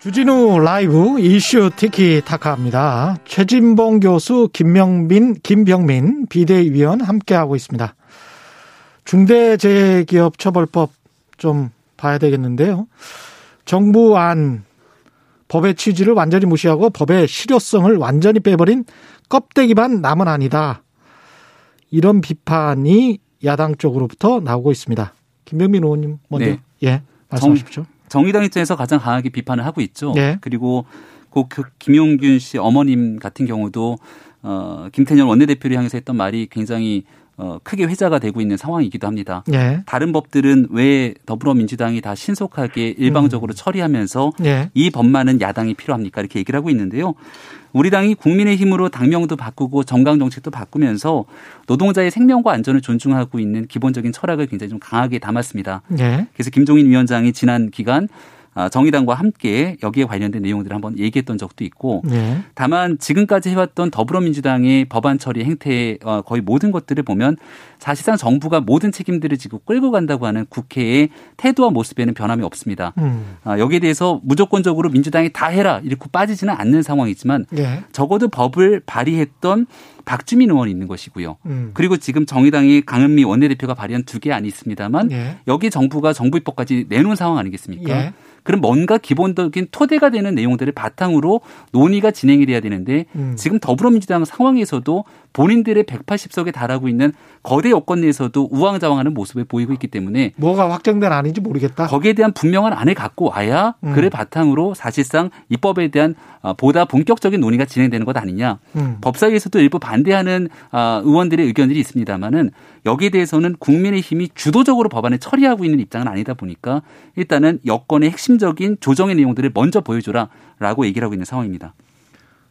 주진우 라이브 이슈 티키타카입니다. 최진봉 교수, 김명민, 김병민 비대위원 함께하고 있습니다. 중대재해기업처벌법 좀 봐야 되겠는데요. 정부 안 법의 취지를 완전히 무시하고 법의 실효성을 완전히 빼버린 껍데기만 남은 아니다. 이런 비판이 야당 쪽으로부터 나오고 있습니다. 김병민 의원님 먼저 네. 예 말씀하십시오. 정, 의당 입장에서 가장 강하게 비판을 하고 있죠. 네. 그리고 그 김용균 씨 어머님 같은 경우도 어 김태년 원내대표를 향해서 했던 말이 굉장히 어, 크게 회자가 되고 있는 상황이기도 합니다. 예. 다른 법들은 왜 더불어민주당이 다 신속하게 일방적으로 음. 처리하면서 예. 이 법만은 야당이 필요합니까? 이렇게 얘기를 하고 있는데요. 우리 당이 국민의힘으로 당명도 바꾸고 정강 정책도 바꾸면서 노동자의 생명과 안전을 존중하고 있는 기본적인 철학을 굉장히 좀 강하게 담았습니다. 예. 그래서 김종인 위원장이 지난 기간 아, 정의당과 함께 여기에 관련된 내용들을 한번 얘기했던 적도 있고 네. 다만 지금까지 해왔던 더불어민주당의 법안 처리 행태 어, 거의 모든 것들을 보면 사실상 정부가 모든 책임들을 지고 끌고 간다고 하는 국회의 태도와 모습에는 변함이 없습니다. 음. 아, 여기에 대해서 무조건적으로 민주당이 다 해라 이렇게 빠지지는 않는 상황이지만 네. 적어도 법을 발의했던 박주민 의원이 있는 것이고요. 음. 그리고 지금 정의당이 강은미 원내대표가 발의한 두 개 안이 있습니다만 예. 여기 정부가 정부 입법까지 내놓은 상황 아니겠습니까? 예. 그럼 뭔가 기본적인 토대가 되는 내용들을 바탕으로 논의가 진행이 돼야 되는데 음. 지금 더불어민주당 상황에서도 본인들의 180석에 달하고 있는 거대 여권 내에서도 우왕좌왕하는 모습을 보이고 있기 때문에 뭐가 확정된 아닌지 모르겠다. 거기에 대한 분명한 안을 갖고 와야 음. 그를 바탕으로 사실상 입법에 대한 어, 보다 본격적인 논의가 진행되는 것 아니냐. 음. 법사위에서도 일부 반대하는 어, 의원들의 의견들이 있습니다만은 여기에 대해서는 국민의힘이 주도적으로 법안을 처리하고 있는 입장은 아니다 보니까 일단은 여권의 핵심적인 조정의 내용들을 먼저 보여줘라라고 얘기를 하고 있는 상황입니다.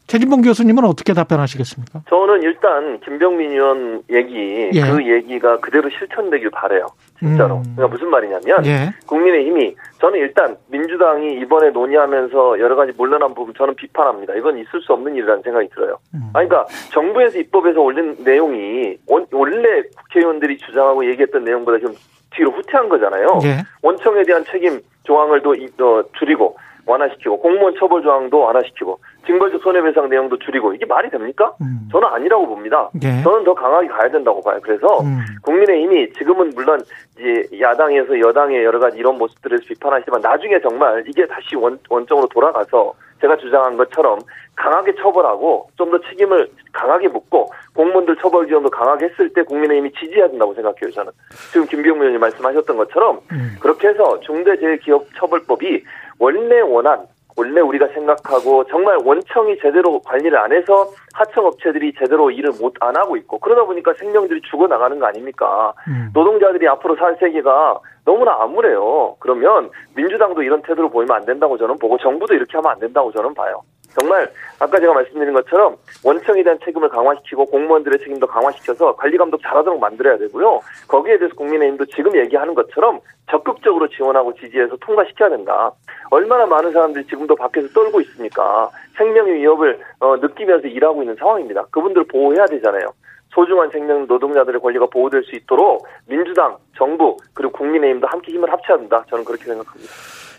최진봉 교수님은 어떻게 답변하시겠습니까? 저는 일단 김병민 의원 얘기 예. 그 얘기가 그대로 실천되길 바래요. 진짜로. 음. 그러니까 무슨 말이냐면 예. 국민의힘이 저는 일단 민주당이 이번에 논의하면서 여러 가지 물러난 부분 저는 비판합니다. 이건 있을 수 없는 일이라는 생각이 들어요. 음. 아니, 그러니까 정부에서 입법에서 올린 내용이 원래 국회의원들이 주장하고 얘기했던 내용보다 좀 뒤로 후퇴한 거잖아요. 예. 원청에 대한 책임 조항을 더 줄이고 완화시키고 공무원 처벌 조항도 완화시키고 징벌적 손해배상 내용도 줄이고 이게 말이 됩니까? 음. 저는 아니라고 봅니다. 예. 저는 더 강하게 가야 된다고 봐요. 그래서 음. 국민의힘이 지금은 물론 이제 야당에서 여당의 여러 가지 이런 모습들을 비판하시지만 나중에 정말 이게 다시 원, 원점으로 돌아가서 제가 주장한 것처럼 강하게 처벌하고 좀 더 책임을 강하게 묻고 공무원들 처벌 기원도 강하게 했을 때 국민의힘이 지지해야 된다고 생각해요. 저는 지금 김병민 의원님 말씀하셨던 것처럼 음. 그렇게 해서 중대재해기업처벌법이 원래 원한 원래 우리가 생각하고 정말 원청이 제대로 관리를 안 해서 하청 업체들이 제대로 일을 못 안 하고 있고 그러다 보니까 생명들이 죽어 나가는 거 아닙니까? 음. 노동자들이 앞으로 살 세계가 너무나 암울해요. 그러면 민주당도 이런 태도를 보이면 안 된다고 저는 보고 정부도 이렇게 하면 안 된다고 저는 봐요. 정말 아까 제가 말씀드린 것처럼 원청에 대한 책임을 강화시키고 공무원들의 책임도 강화시켜서 관리 감독 잘하도록 만들어야 되고요. 거기에 대해서 국민의힘도 지금 얘기하는 것처럼 적극적으로 지원하고 지지해서 통과시켜야 된다. 얼마나 많은 사람들이 지금도 밖에서 떨고 있습니까? 생명의 위협을 어, 느끼면서 일하고 있는 상황입니다. 그분들 보호해야 되잖아요. 소중한 생명 노동자들의 권리가 보호될 수 있도록 민주당, 정부 그리고 국민의힘도 함께 힘을 합쳐야 된다. 저는 그렇게 생각합니다.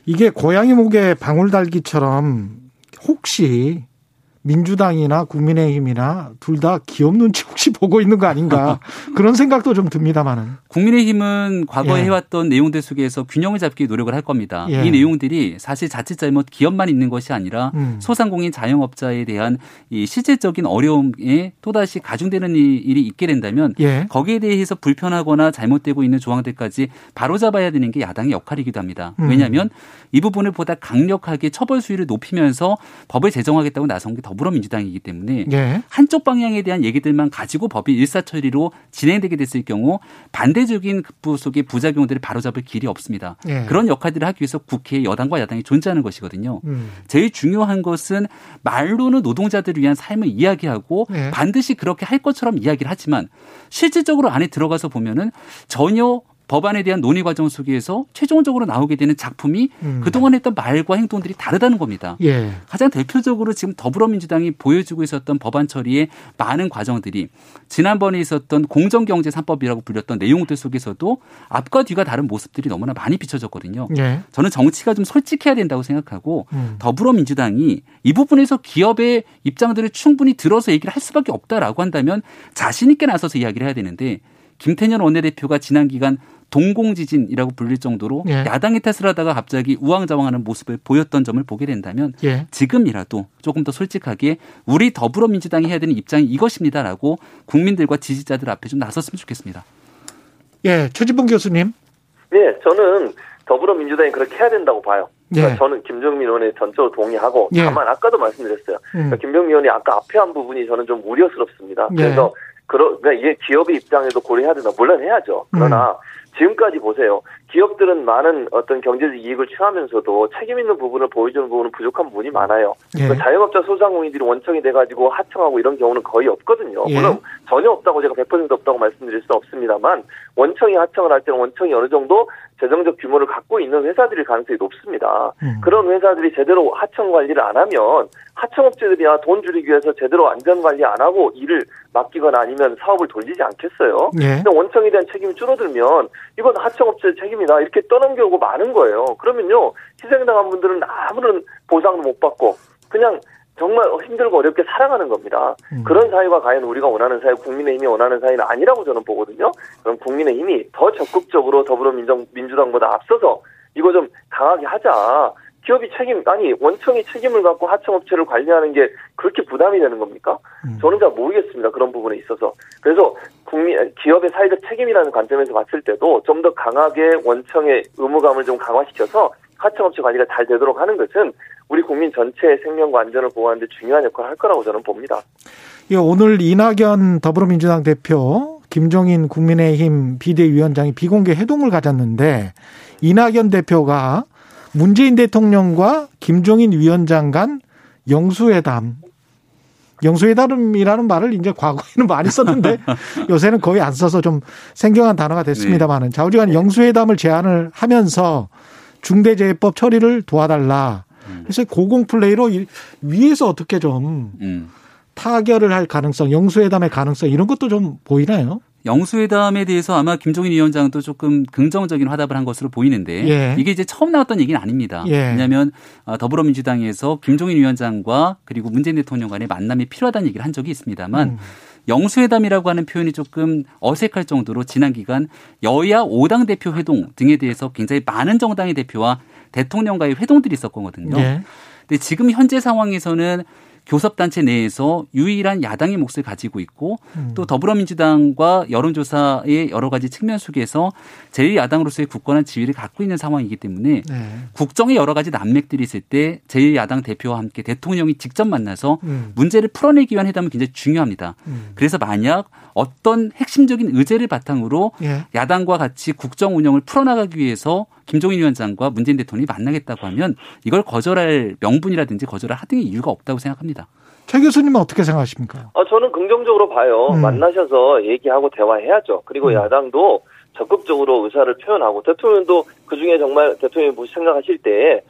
이게 고양이 목에 방울 달기처럼 혹시 민주당이나 국민의힘이나 둘 다 기업 눈치 혹시 보고 있는 거 아닌가 그런 생각도 좀 듭니다만은. 국민의힘은 과거에 예. 해왔던 내용들 속에서 균형을 잡기 노력을 할 겁니다. 예. 이 내용들이 사실 자칫 잘못 기업만 있는 것이 아니라 음. 소상공인 자영업자에 대한 이 실질적인 어려움에 또다시 가중되는 일이 있게 된다면 예. 거기에 대해서 불편하거나 잘못되고 있는 조항들까지 바로잡아야 되는 게 야당의 역할이기도 합니다. 음. 왜냐하면 이 부분을 보다 강력하게 처벌 수위를 높이면서 법을 제정하겠다고 나선 게 더 불어민주당이기 때문에 예. 한쪽 방향에 대한 얘기들만 가지고 법이 일사처리로 진행되게 됐을 경우 반대적인 급부 속의 부작용들을 바로잡을 길이 없습니다. 예. 그런 역할들을 하기 위해서 국회에 여당과 야당이 존재하는 것이거든요. 음. 제일 중요한 것은 말로는 노동자들을 위한 삶을 이야기하고 예. 반드시 그렇게 할 것처럼 이야기를 하지만 실질적으로 안에 들어가서 보면은 전혀 법안에 대한 논의 과정 속에서 최종적으로 나오게 되는 작품이 음. 그동안 했던 말과 행동들이 다르다는 겁니다. 예. 가장 대표적으로 지금 더불어민주당이 보여주고 있었던 법안 처리의 많은 과정들이 지난번에 있었던 공정경제 3법이라고 불렸던 내용들 속에서도 앞과 뒤가 다른 모습들이 너무나 많이 비춰졌거든요. 예. 저는 정치가 좀 솔직해야 된다고 생각하고 음. 더불어민주당이 이 부분에서 기업의 입장들을 충분히 들어서 얘기를 할 수밖에 없다라고 한다면 자신 있게 나서서 이야기를 해야 되는데 김태년 원내대표가 지난 기간 동공지진이라고 불릴 정도로 예. 야당의 탓을 하다가 갑자기 우왕좌왕하는 모습을 보였던 점을 보게 된다면 예. 지금이라도 조금 더 솔직하게 우리 더불어민주당이 해야 되는 입장이 이것입니다라고 국민들과 지지자들 앞에 좀 나섰으면 좋겠습니다. 예, 최진봉 교수님. 네, 저는 더불어민주당이 그렇게 해야 된다고 봐요. 그러니까 예. 저는 김정민 의원에 전적으로 동의하고 예. 다만 아까도 말씀드렸어요. 음. 그러니까 김정민 의원이 아까 앞에 한 부분이 저는 좀 우려스럽습니다. 예. 그래서 그러, 그러니까 이게 기업의 입장에도 고려해야 된다. 물론 해야죠. 그러나 음. 지금까지 보세요. 기업들은 많은 어떤 경제적 이익을 취하면서도 책임 있는 부분을 보여주는 부분은 부족한 부분이 많아요. 예. 그 자영업자 소상공인들이 원청이 돼가지고 하청하고 이런 경우는 거의 없거든요. 예. 물론 전혀 없다고 제가 100% 없다고 말씀드릴 수는 없습니다만 원청이 하청을 할 때는 원청이 어느 정도 재정적 규모를 갖고 있는 회사들일 가능성이 높습니다. 음. 그런 회사들이 제대로 하청 관리를 안 하면 하청업체들이야 돈 줄이기 위해서 제대로 안전 관리 안 하고 일을 맡기거나 아니면 사업을 돌리지 않겠어요. 예. 원청에 대한 책임이 줄어들면 이건 하청업체 책임이다 이렇게 떠넘겨 오고 많은 거예요. 그러면요 희생당한 분들은 아무런 보상도 못 받고 그냥 정말 힘들고 어렵게 살아가는 겁니다. 음. 그런 사회가 과연 우리가 원하는 사회, 국민의힘이 원하는 사회는 아니라고 저는 보거든요. 그럼 국민의힘이 더 적극적으로 더불어민주당보다 앞서서 이거 좀 강하게 하자. 기업이 책임 아니 원청이 책임을 갖고 하청업체를 관리하는 게 그렇게 부담이 되는 겁니까? 음. 저는 잘 모르겠습니다 그런 부분에 있어서 그래서 국민 기업의 사회적 책임이라는 관점에서 봤을 때도 좀 더 강하게 원청의 의무감을 좀 강화시켜서 하청업체 관리가 잘 되도록 하는 것은 우리 국민 전체의 생명과 안전을 보호하는 데 중요한 역할을 할 거라고 저는 봅니다. 예, 오늘 이낙연 더불어민주당 대표, 김종인 국민의힘 비대위원장이 비공개 회동을 가졌는데 이낙연 대표가 문재인 대통령과 김종인 위원장 간 영수회담 영수회담이라는 말을 이제 과거에는 많이 썼는데 요새는 거의 안 써서 좀 생경한 단어가 됐습니다만은 네. 좌우지간 영수회담을 제안을 하면서 중대재해법 처리를 도와달라. 음. 그래서 고공 플레이로 위에서 어떻게 좀 음. 타결을 할 가능성, 영수회담의 가능성 이런 것도 좀 보이나요? 영수회담에 대해서 아마 김종인 위원장도 조금 긍정적인 화답을 한 것으로 보이는데 예. 이게 이제 처음 나왔던 얘기는 아닙니다. 예. 왜냐하면 어, 더불어민주당에서 김종인 위원장과 그리고 문재인 대통령 간의 만남이 필요하다는 얘기를 한 적이 있습니다만 음. 영수회담이라고 하는 표현이 조금 어색할 정도로 지난 기간 여야 5당 대표 회동 등에 대해서 굉장히 많은 정당의 대표와 대통령과의 회동들이 있었거든요. 예. 근데 지금 현재 상황에서는 교섭단체 내에서 유일한 야당의 몫을 가지고 있고 음. 또 더불어민주당과 여론조사의 여러 가지 측면 속에서 제1야당으로서의 굳건한 지위를 갖고 있는 상황이기 때문에 네. 국정의 여러 가지 난맥들이 있을 때 제1야당 대표와 함께 대통령이 직접 만나서 음. 문제를 풀어내기 위한 회담은 굉장히 중요합니다. 음. 그래서 만약 어떤 핵심적인 의제를 바탕으로 예. 야당과 같이 국정 운영을 풀어나가기 위해서 김종인 위원장과 문재인 대통령이 만나겠다고 하면 이걸 거절할 명분이라든지 거절할 하등의 이유가 없다고 생각합니다. 최 교수님은 어떻게 생각하십니까? 어, 저는 긍정적으로 봐요. 음. 만나셔서 얘기하고 대화해야죠. 그리고 음. 야당도 적극적으로 의사를 표현하고 대통령도 그 중에 정말 대통령이 뭐 생각하실 때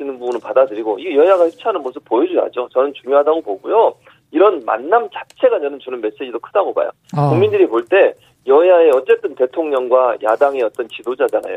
있는 부분은 받아들이고 이 여야가 협치하는 모습 보여줘야죠. 저는 중요하다고 보고요. 이런 만남 자체가 저는 주는 메시지도 크다고 봐요. 어. 국민들이 볼 때 여야의 어쨌든 대통령과 야당의 어떤 지도자잖아요.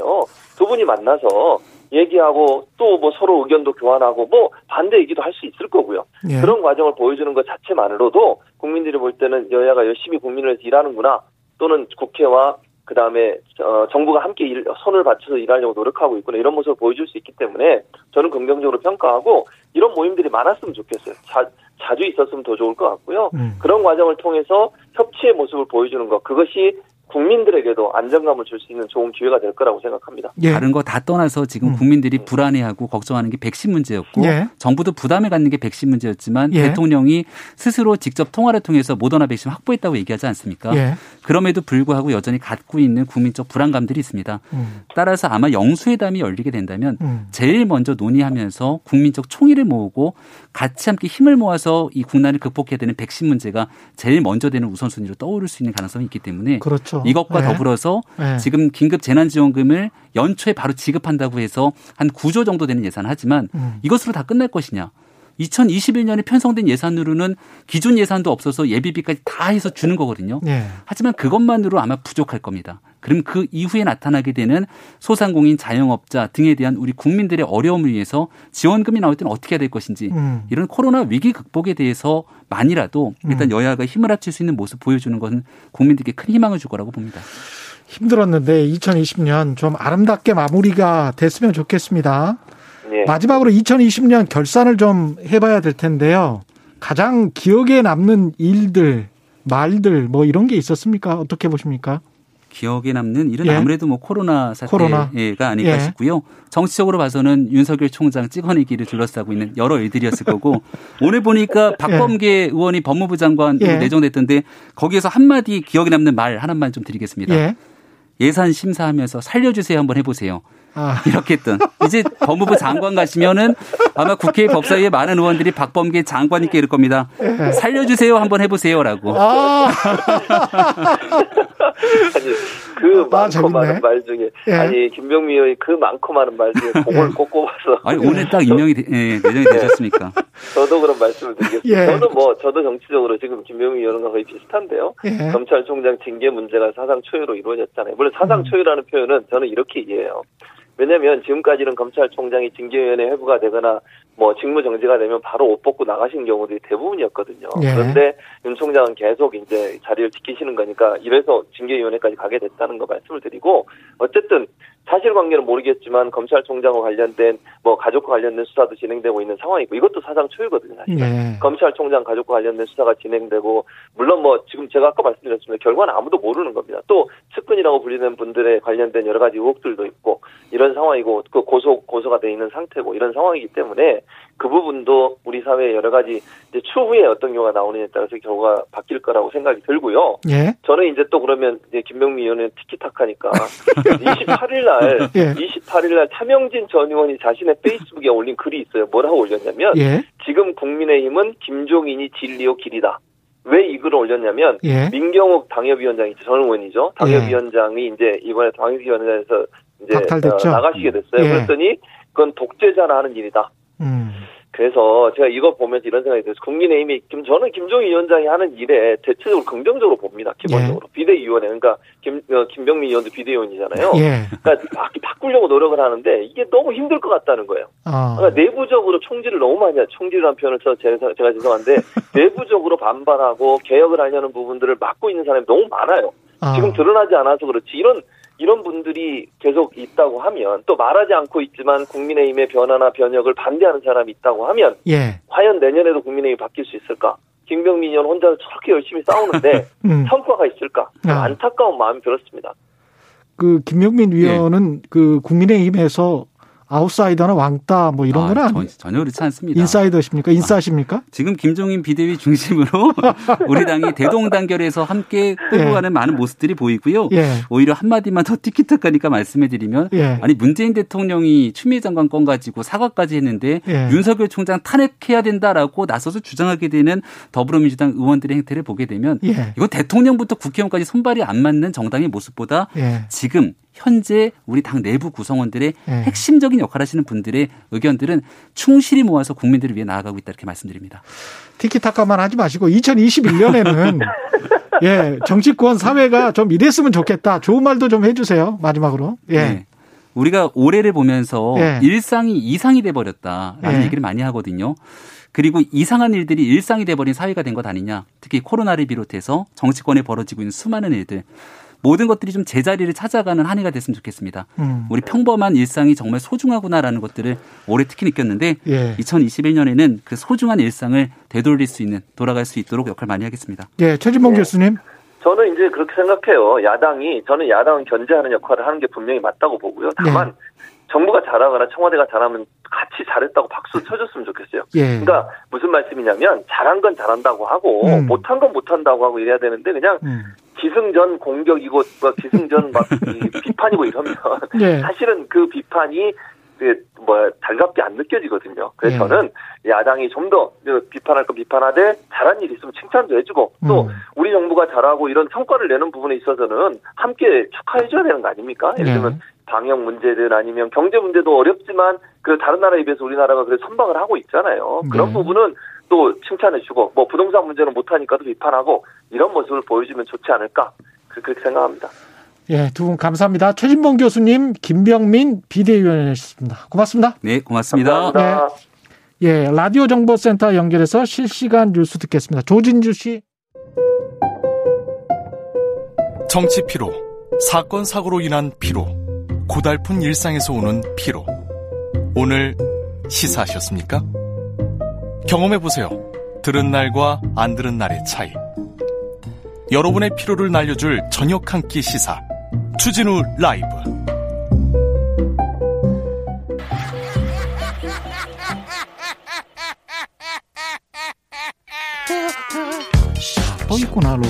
두 분이 만나서 얘기하고 또 뭐 서로 의견도 교환하고 뭐 반대 얘기도 할 수 있을 거고요. 예. 그런 과정을 보여주는 것 자체만으로도 국민들이 볼 때는 여야가 열심히 국민을 일하는구나 또는 국회와 그 다음에 어, 정부가 함께 일, 손을 받쳐서 일하려고 노력하고 있구나 이런 모습을 보여줄 수 있기 때문에 저는 긍정적으로 평가하고 이런 모임들이 많았으면 좋겠어요. 자, 자주 있었으면 더 좋을 것 같고요. 음. 그런 과정을 통해서 협치의 모습을 보여주는 것 그것이 국민들에게도 안정감을 줄 수 있는 좋은 기회가 될 거라고 생각합니다. 예. 다른 거 다 떠나서 지금 음. 국민들이 불안해하고 걱정하는 게 백신 문제였고 예. 정부도 부담을 갖는 게 백신 문제였지만 예. 대통령이 스스로 직접 통화를 통해서 모더나 백신 확보했다고 얘기하지 않습니까? 예. 그럼에도 불구하고 여전히 갖고 있는 국민적 불안감들이 있습니다. 음. 따라서 아마 영수회담이 열리게 된다면 음. 제일 먼저 논의하면서 국민적 총의를 모으고 같이 함께 힘을 모아서 이 국난을 극복해야 되는 백신 문제가 제일 먼저 되는 우선순위로 떠오를 수 있는 가능성이 있기 때문에 그렇죠. 이것과 네. 더불어서 네. 지금 긴급 재난지원금을 연초에 바로 지급한다고 해서 한 9조 정도 되는 예산을 하지만 음. 이것으로 다 끝날 것이냐. 2021년에 편성된 예산으로는 기존 예산도 없어서 예비비까지 다 해서 주는 거거든요. 네. 하지만 그것만으로 아마 부족할 겁니다. 그럼 그 이후에 나타나게 되는 소상공인, 자영업자 등에 대한 우리 국민들의 어려움을 위해서 지원금이 나올 때는 어떻게 해야 될 것인지 음. 이런 코로나 위기 극복에 대해서 만이라도 일단 음. 여야가 힘을 합칠 수 있는 모습 보여주는 것은 국민들께 큰 희망을 줄 거라고 봅니다. 힘들었는데 2020년 좀 아름답게 마무리가 됐으면 좋겠습니다. 예. 마지막으로 2020년 결산을 좀 해봐야 될 텐데요. 가장 기억에 남는 일들, 말들 뭐 이런 게 있었습니까? 어떻게 보십니까? 기억에 남는 일은 예. 아무래도 뭐 코로나 사태가 코로나. 아닐까 예. 싶고요. 정치적으로 봐서는 윤석열 총장 찍어내기를 둘러싸고 있는 여러 일들이었을 거고 오늘 보니까 박범계 예. 의원이 법무부 장관으로 예. 내정됐던데 거기에서 한마디 기억에 남는 말 하나만 좀 드리겠습니다. 예. 예산 심사하면서 살려주세요 한번 해보세요. 아. 이렇게 했던 이제 법무부 장관 가시면은 아마 국회 법사위에 많은 의원들이 박범계 장관님께 이럴 겁니다. 예. 살려주세요 한번 해보세요라고. 아. 아니 그 아, 많고 재밌네. 많은 말 중에 예. 아니 김병미 의원이 그 많고 많은 말 중에 그걸 꼭 꼽아서 아니 오늘 딱 임명이 되, 예, 내정이 되셨습니까? 저도 그런 말씀을 드리겠습니다. 예. 저도 뭐 저도 정치적으로 지금 김병미 의원과 거의 비슷한데요. 예. 검찰총장 징계 문제가 사상 초유로 이루어졌잖아요. 물론 사상 음. 초유라는 표현은 저는 이렇게 이해해요. 왜냐하면 지금까지는 검찰총장이 징계위원회 회부가 되거나 뭐 직무 정지가 되면 바로 옷 벗고 나가신 경우들이 대부분이었거든요. 예. 그런데 윤 총장은 계속 이제 자리를 지키시는 거니까 이래서 징계위원회까지 가게 됐다는 거 말씀을 드리고 어쨌든 사실관계는 모르겠지만 검찰총장과 관련된 뭐 가족과 관련된 수사도 진행되고 있는 상황이고 이것도 사상 초유거든요. 사실 네. 검찰총장 가족과 관련된 수사가 진행되고 물론 뭐 지금 제가 아까 말씀드렸습니다. 결과는 아무도 모르는 겁니다. 또 측근이라고 불리는 분들의 관련된 여러 가지 의혹들도 있고 이런 상황이고 그 고소 고소가 돼 있는 상태고 이런 상황이기 때문에 그 부분도 우리 사회에 여러 가지 이제 추후에 어떤 경우가 나오느냐에 따라서 결과가 바뀔 거라고 생각이 들고요. 예. 저는 이제 또 그러면 이제 김명미 의원은 티키타카니까 28일 날 예. 28일 날 차명진 전 의원이 자신의 페이스북에 올린 글이 있어요. 뭐라고 올렸냐면 예. 지금 국민의힘은 김종인이 진리요 길이다. 왜이 글을 올렸냐면 예. 민경욱 당협위원장이죠. 전 의원이죠. 당협위원장이 이제 이번에 당협위원회에서 이제 어, 나가시게 됐어요. 예. 그랬더니 그건 독재자나 하는 일이다. 음. 그래서 제가 이거 보면서 이런 생각이 들어요. 국민의힘이 김 저는 김종인 위원장이 하는 일에 대체적으로 긍정적으로 봅니다. 기본적으로 예. 비대위원회 그러니까 김 어, 김병민 의원도 비대위원이잖아요. 예. 그러니까 바, 바꾸려고 노력을 하는데 이게 너무 힘들 것 같다는 거예요. 아. 그러니까 내부적으로 총질을 너무 많이 하. 총질이라는 표현을 써 제가, 제가 죄송한데 내부적으로 반발하고 개혁을 하려는 부분들을 막고 있는 사람이 너무 많아요. 아. 지금 드러나지 않아서 그렇지 이런 이런 분들이 계속 있다고 하면 또 말하지 않고 있지만 국민의힘의 변화나 변혁을 반대하는 사람이 있다고 하면 예. 과연 내년에도 국민의힘이 바뀔 수 있을까? 김병민 의원 혼자 저렇게 열심히 싸우는데 음. 성과가 있을까? 아. 안타까운 마음이 들었습니다. 그 김명민 위원은 예. 그 국민의힘에서 아웃사이더나 왕따 뭐 이런 아, 거는 전혀 그렇지 않습니다. 인사이더십니까? 인싸십니까? 아, 지금 김종인 비대위 중심으로 우리 당이 대동단결해서 함께 끌고 예. 가는 많은 모습들이 보이고요. 예. 오히려 한마디만 더 티키타카니까 말씀해 드리면 예. 아니 문재인 대통령이 추미애 장관 건 가지고 사과까지 했는데 예. 윤석열 총장 탄핵해야 된다라고 나서서 주장하게 되는 더불어민주당 의원들의 행태를 보게 되면 예. 이건 대통령부터 국회의원까지 손발이 안 맞는 정당의 모습보다 예. 지금 현재 우리 당 내부 구성원들의 네. 핵심적인 역할 하시는 분들의 의견들은 충실히 모아서 국민들을 위해 나아가고 있다 이렇게 말씀드립니다. 티키타카만 하지 마시고 2021년에는 예, 정치권 사회가 좀 이랬으면 좋겠다. 좋은 말도 좀 해주세요. 마지막으로. 예. 네. 우리가 올해를 보면서 예. 일상이 이상이 돼 버렸다라는 예. 얘기를 많이 하거든요. 그리고 이상한 일들이 일상이 돼버린 사회가 된 것 아니냐. 특히 코로나를 비롯해서 정치권에 벌어지고 있는 수많은 일들. 모든 것들이 좀 제자리를 찾아가는 한 해가 됐으면 좋겠습니다. 음. 우리 평범한 일상이 정말 소중하구나라는 것들을 올해 특히 느꼈는데 예. 2021년에는 그 소중한 일상을 되돌릴 수 있는 돌아갈 수 있도록 역할 많이 하겠습니다. 예, 최진봉 네. 교수님. 저는 이제 그렇게 생각해요. 야당이 저는 야당은 견제하는 역할을 하는 게 분명히 맞다고 보고요. 다만 네. 정부가 잘하거나 청와대가 잘하면 같이 잘했다고 박수 쳐줬으면 좋겠어요. 예. 그러니까 무슨 말씀이냐면 잘한 건 잘한다고 하고 음. 못한 건 못한다고 하고 이래야 되는데 그냥 음. 기승전 공격이고 뭐 기승전 막 비판이고 이러면 예. 사실은 그 비판이 그뭐 달갑게 안 느껴지거든요. 그래서 예. 저는 야당이 좀 더 비판할 거 비판하되 잘한 일 있으면 칭찬도 해주고 또 음. 우리 정부가 잘하고 이런 성과를 내는 부분에 있어서는 함께 축하해줘야 되는 거 아닙니까? 예를 들면 예. 방역 문제든 아니면 경제 문제도 어렵지만 그 다른 나라에 비해서 우리나라가 그래 선방을 하고 있잖아요. 그런 네. 부분은 또 칭찬해주고 뭐 부동산 문제는 못하니까도 비판하고 이런 모습을 보여주면 좋지 않을까 그렇게 생각합니다. 예, 두 분 감사합니다. 최진봉 교수님, 김병민 비대위원이었습니다. 고맙습니다. 네, 고맙습니다. 감사합니다. 예, 예, 라디오 정보센터 연결해서 실시간 뉴스 듣겠습니다. 조진주 씨. 정치 피로, 사건 사고로 인한 피로, 고달픈 일상에서 오는 피로. 오늘 시사하셨습니까? 경험해보세요. 들은 날과 안 들은 날의 차이. 여러분의 피로를 날려줄 저녁 한 끼 시사. 추진우 라이브. 또 있구나, 로고.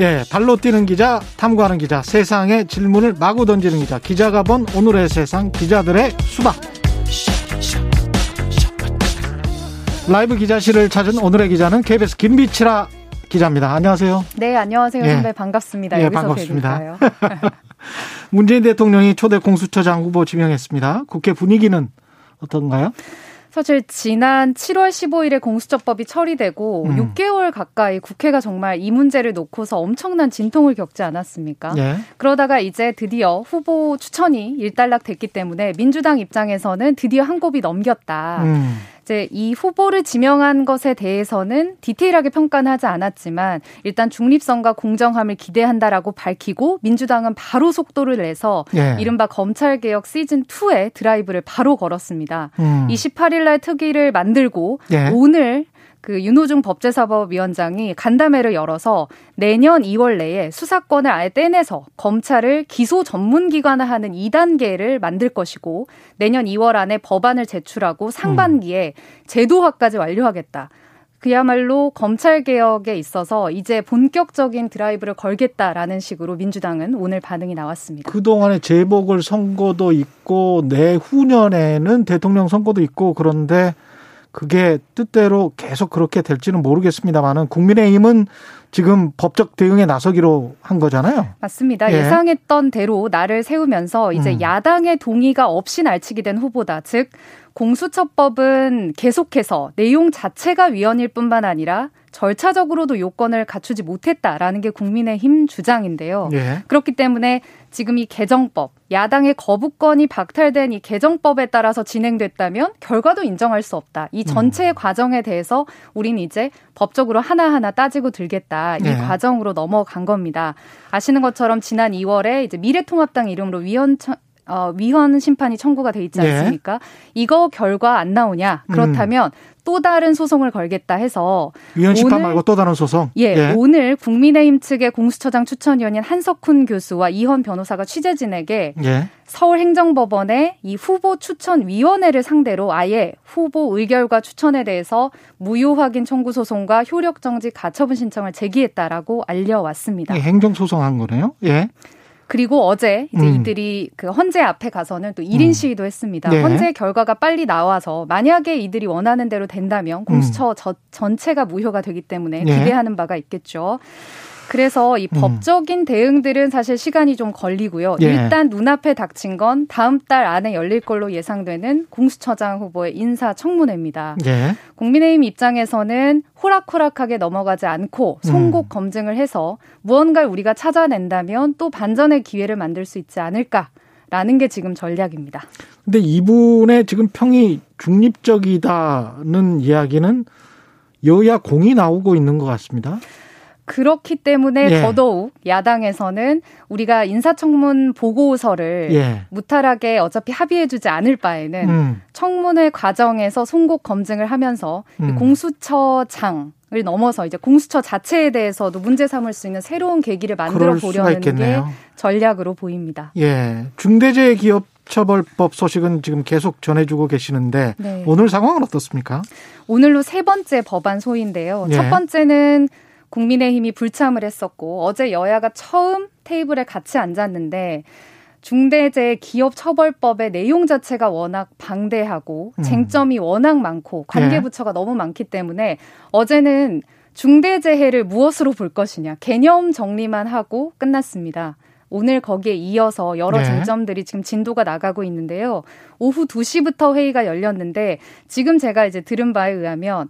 예, 발로 뛰는 기자, 탐구하는 기자, 세상에 질문을 마구 던지는 기자, 기자가 본 오늘의 세상, 기자들의 수박. 라이브 기자실을 찾은 오늘의 기자는 KBS 김비치라 기자입니다. 안녕하세요. 네, 안녕하세요. 선배 예. 반갑습니다. 예, 반갑습니다. 문재인 대통령이 초대 공수처장 후보 지명했습니다. 국회 분위기는 어떤가요? 사실 지난 7월 15일에 공수처법이 처리되고 음. 6개월 가까이 국회가 정말 이 문제를 놓고서 엄청난 진통을 겪지 않았습니까? 예. 그러다가 이제 드디어 후보 추천이 일단락됐기 때문에 민주당 입장에서는 드디어 한 곱이 넘겼다. 음. 이제 이 후보를 지명한 것에 대해서는 디테일하게 평가는 하지 않았지만 일단 중립성과 공정함을 기대한다라고 밝히고 민주당은 바로 속도를 내서 예. 이른바 검찰 개혁 시즌 2에 드라이브를 바로 걸었습니다. 음. 28일 날 특위를 만들고 예. 오늘 그 윤호중 법제사법위원장이 간담회를 열어서 내년 2월 내에 수사권을 아예 떼내서 검찰을 기소 전문 기관을 하는 2단계를 만들 것이고 내년 2월 안에 법안을 제출하고 상반기에 제도화까지 완료하겠다. 그야말로 검찰 개혁에 있어서 이제 본격적인 드라이브를 걸겠다라는 식으로 민주당은 오늘 반응이 나왔습니다. 그동안에 재보궐 선거도 있고 내후년에는 대통령 선거도 있고 그런데 그게 뜻대로 계속 그렇게 될지는 모르겠습니다만은 국민의힘은 지금 법적 대응에 나서기로 한 거잖아요. 맞습니다. 예. 상했던 대로 나를 세우면서 이제 음. 야당의 동의가 없이 날치기 된 후보다. 즉 공수처법은 계속해서 내용 자체가 위헌일 뿐만 아니라 절차적으로도 요건을 갖추지 못했다라는 게 국민의힘 주장인데요. 예. 그렇기 때문에 지금 이 개정법, 야당의 거부권이 박탈된 이 개정법에 따라서 진행됐다면 결과도 인정할 수 없다. 이 전체 음. 과정에 대해서 우린 이제 법적으로 하나하나 따지고 들겠다. 이 예. 과정으로 넘어간 겁니다. 아시는 것처럼 지난 2월에 이제 미래통합당 이름으로 위원 어, 위헌 심판이 청구가 돼 있지 네. 않습니까? 네. 이거 결과 안 나오냐? 그렇다면 음. 또 다른 소송을 걸겠다 해서 위헌 심판 말고 또 다른 소송. 예, 예, 오늘 국민의힘 측의 공수처장 추천위원인 한석훈 교수와 이헌 변호사가 취재진에게 예. 서울행정법원의 이 후보 추천위원회를 상대로 아예 후보 의결과 추천에 대해서 무효 확인 청구 소송과 효력 정지 가처분 신청을 제기했다라고 알려왔습니다. 예, 행정 소송한 거네요. 예. 그리고 어제 이제 음. 이들이 그 헌재 앞에 가서는 또 1인 음. 시위도 했습니다. 네. 헌재 결과가 빨리 나와서 만약에 이들이 원하는 대로 된다면 공수처 음. 저, 전체가 무효가 되기 때문에 네. 기대하는 바가 있겠죠. 그래서 이 음. 법적인 대응들은 사실 시간이 좀 걸리고요. 예. 일단 눈앞에 닥친 건 다음 달 안에 열릴 걸로 예상되는 공수처장 후보의 인사 청문회입니다. 예. 국민의힘 입장에서는 호락호락하게 넘어가지 않고 송곡 음. 검증을 해서 무언가를 우리가 찾아낸다면 또 반전의 기회를 만들 수 있지 않을까. 라는 게 지금 전략입니다. 근데 이분의 지금 평이 중립적이다는 이야기는 여야 공이 나오고 있는 것 같습니다. 그렇기 때문에 예. 더더욱 야당에서는 우리가 인사청문 보고서를 예. 무탈하게 어차피 합의해주지 않을 바에는 음. 청문회 과정에서 송곡 검증을 하면서 음. 공수처장 을 넘어서 이제 공수처 자체에 대해서도 문제 삼을 수 있는 새로운 계기를 만들어 보려는 게 전략으로 보입니다. 예. 중대재해기업 처벌법 소식은 지금 계속 전해주고 계시는데 네. 오늘 상황은 어떻습니까? 오늘로 세 번째 법안 소인데요. 예. 첫 번째는 국민의힘이 불참을 했었고 어제 여야가 처음 테이블에 같이 앉았는데 중대재해 기업처벌법의 내용 자체가 워낙 방대하고 음. 쟁점이 워낙 많고 관계 부처가 예. 너무 많기 때문에 어제는 중대재해를 무엇으로 볼 것이냐 개념 정리만 하고 끝났습니다. 오늘 거기에 이어서 여러 네. 쟁점들이 지금 진도가 나가고 있는데요. 오후 2시부터 회의가 열렸는데 지금 제가 이제 들은 바에 의하면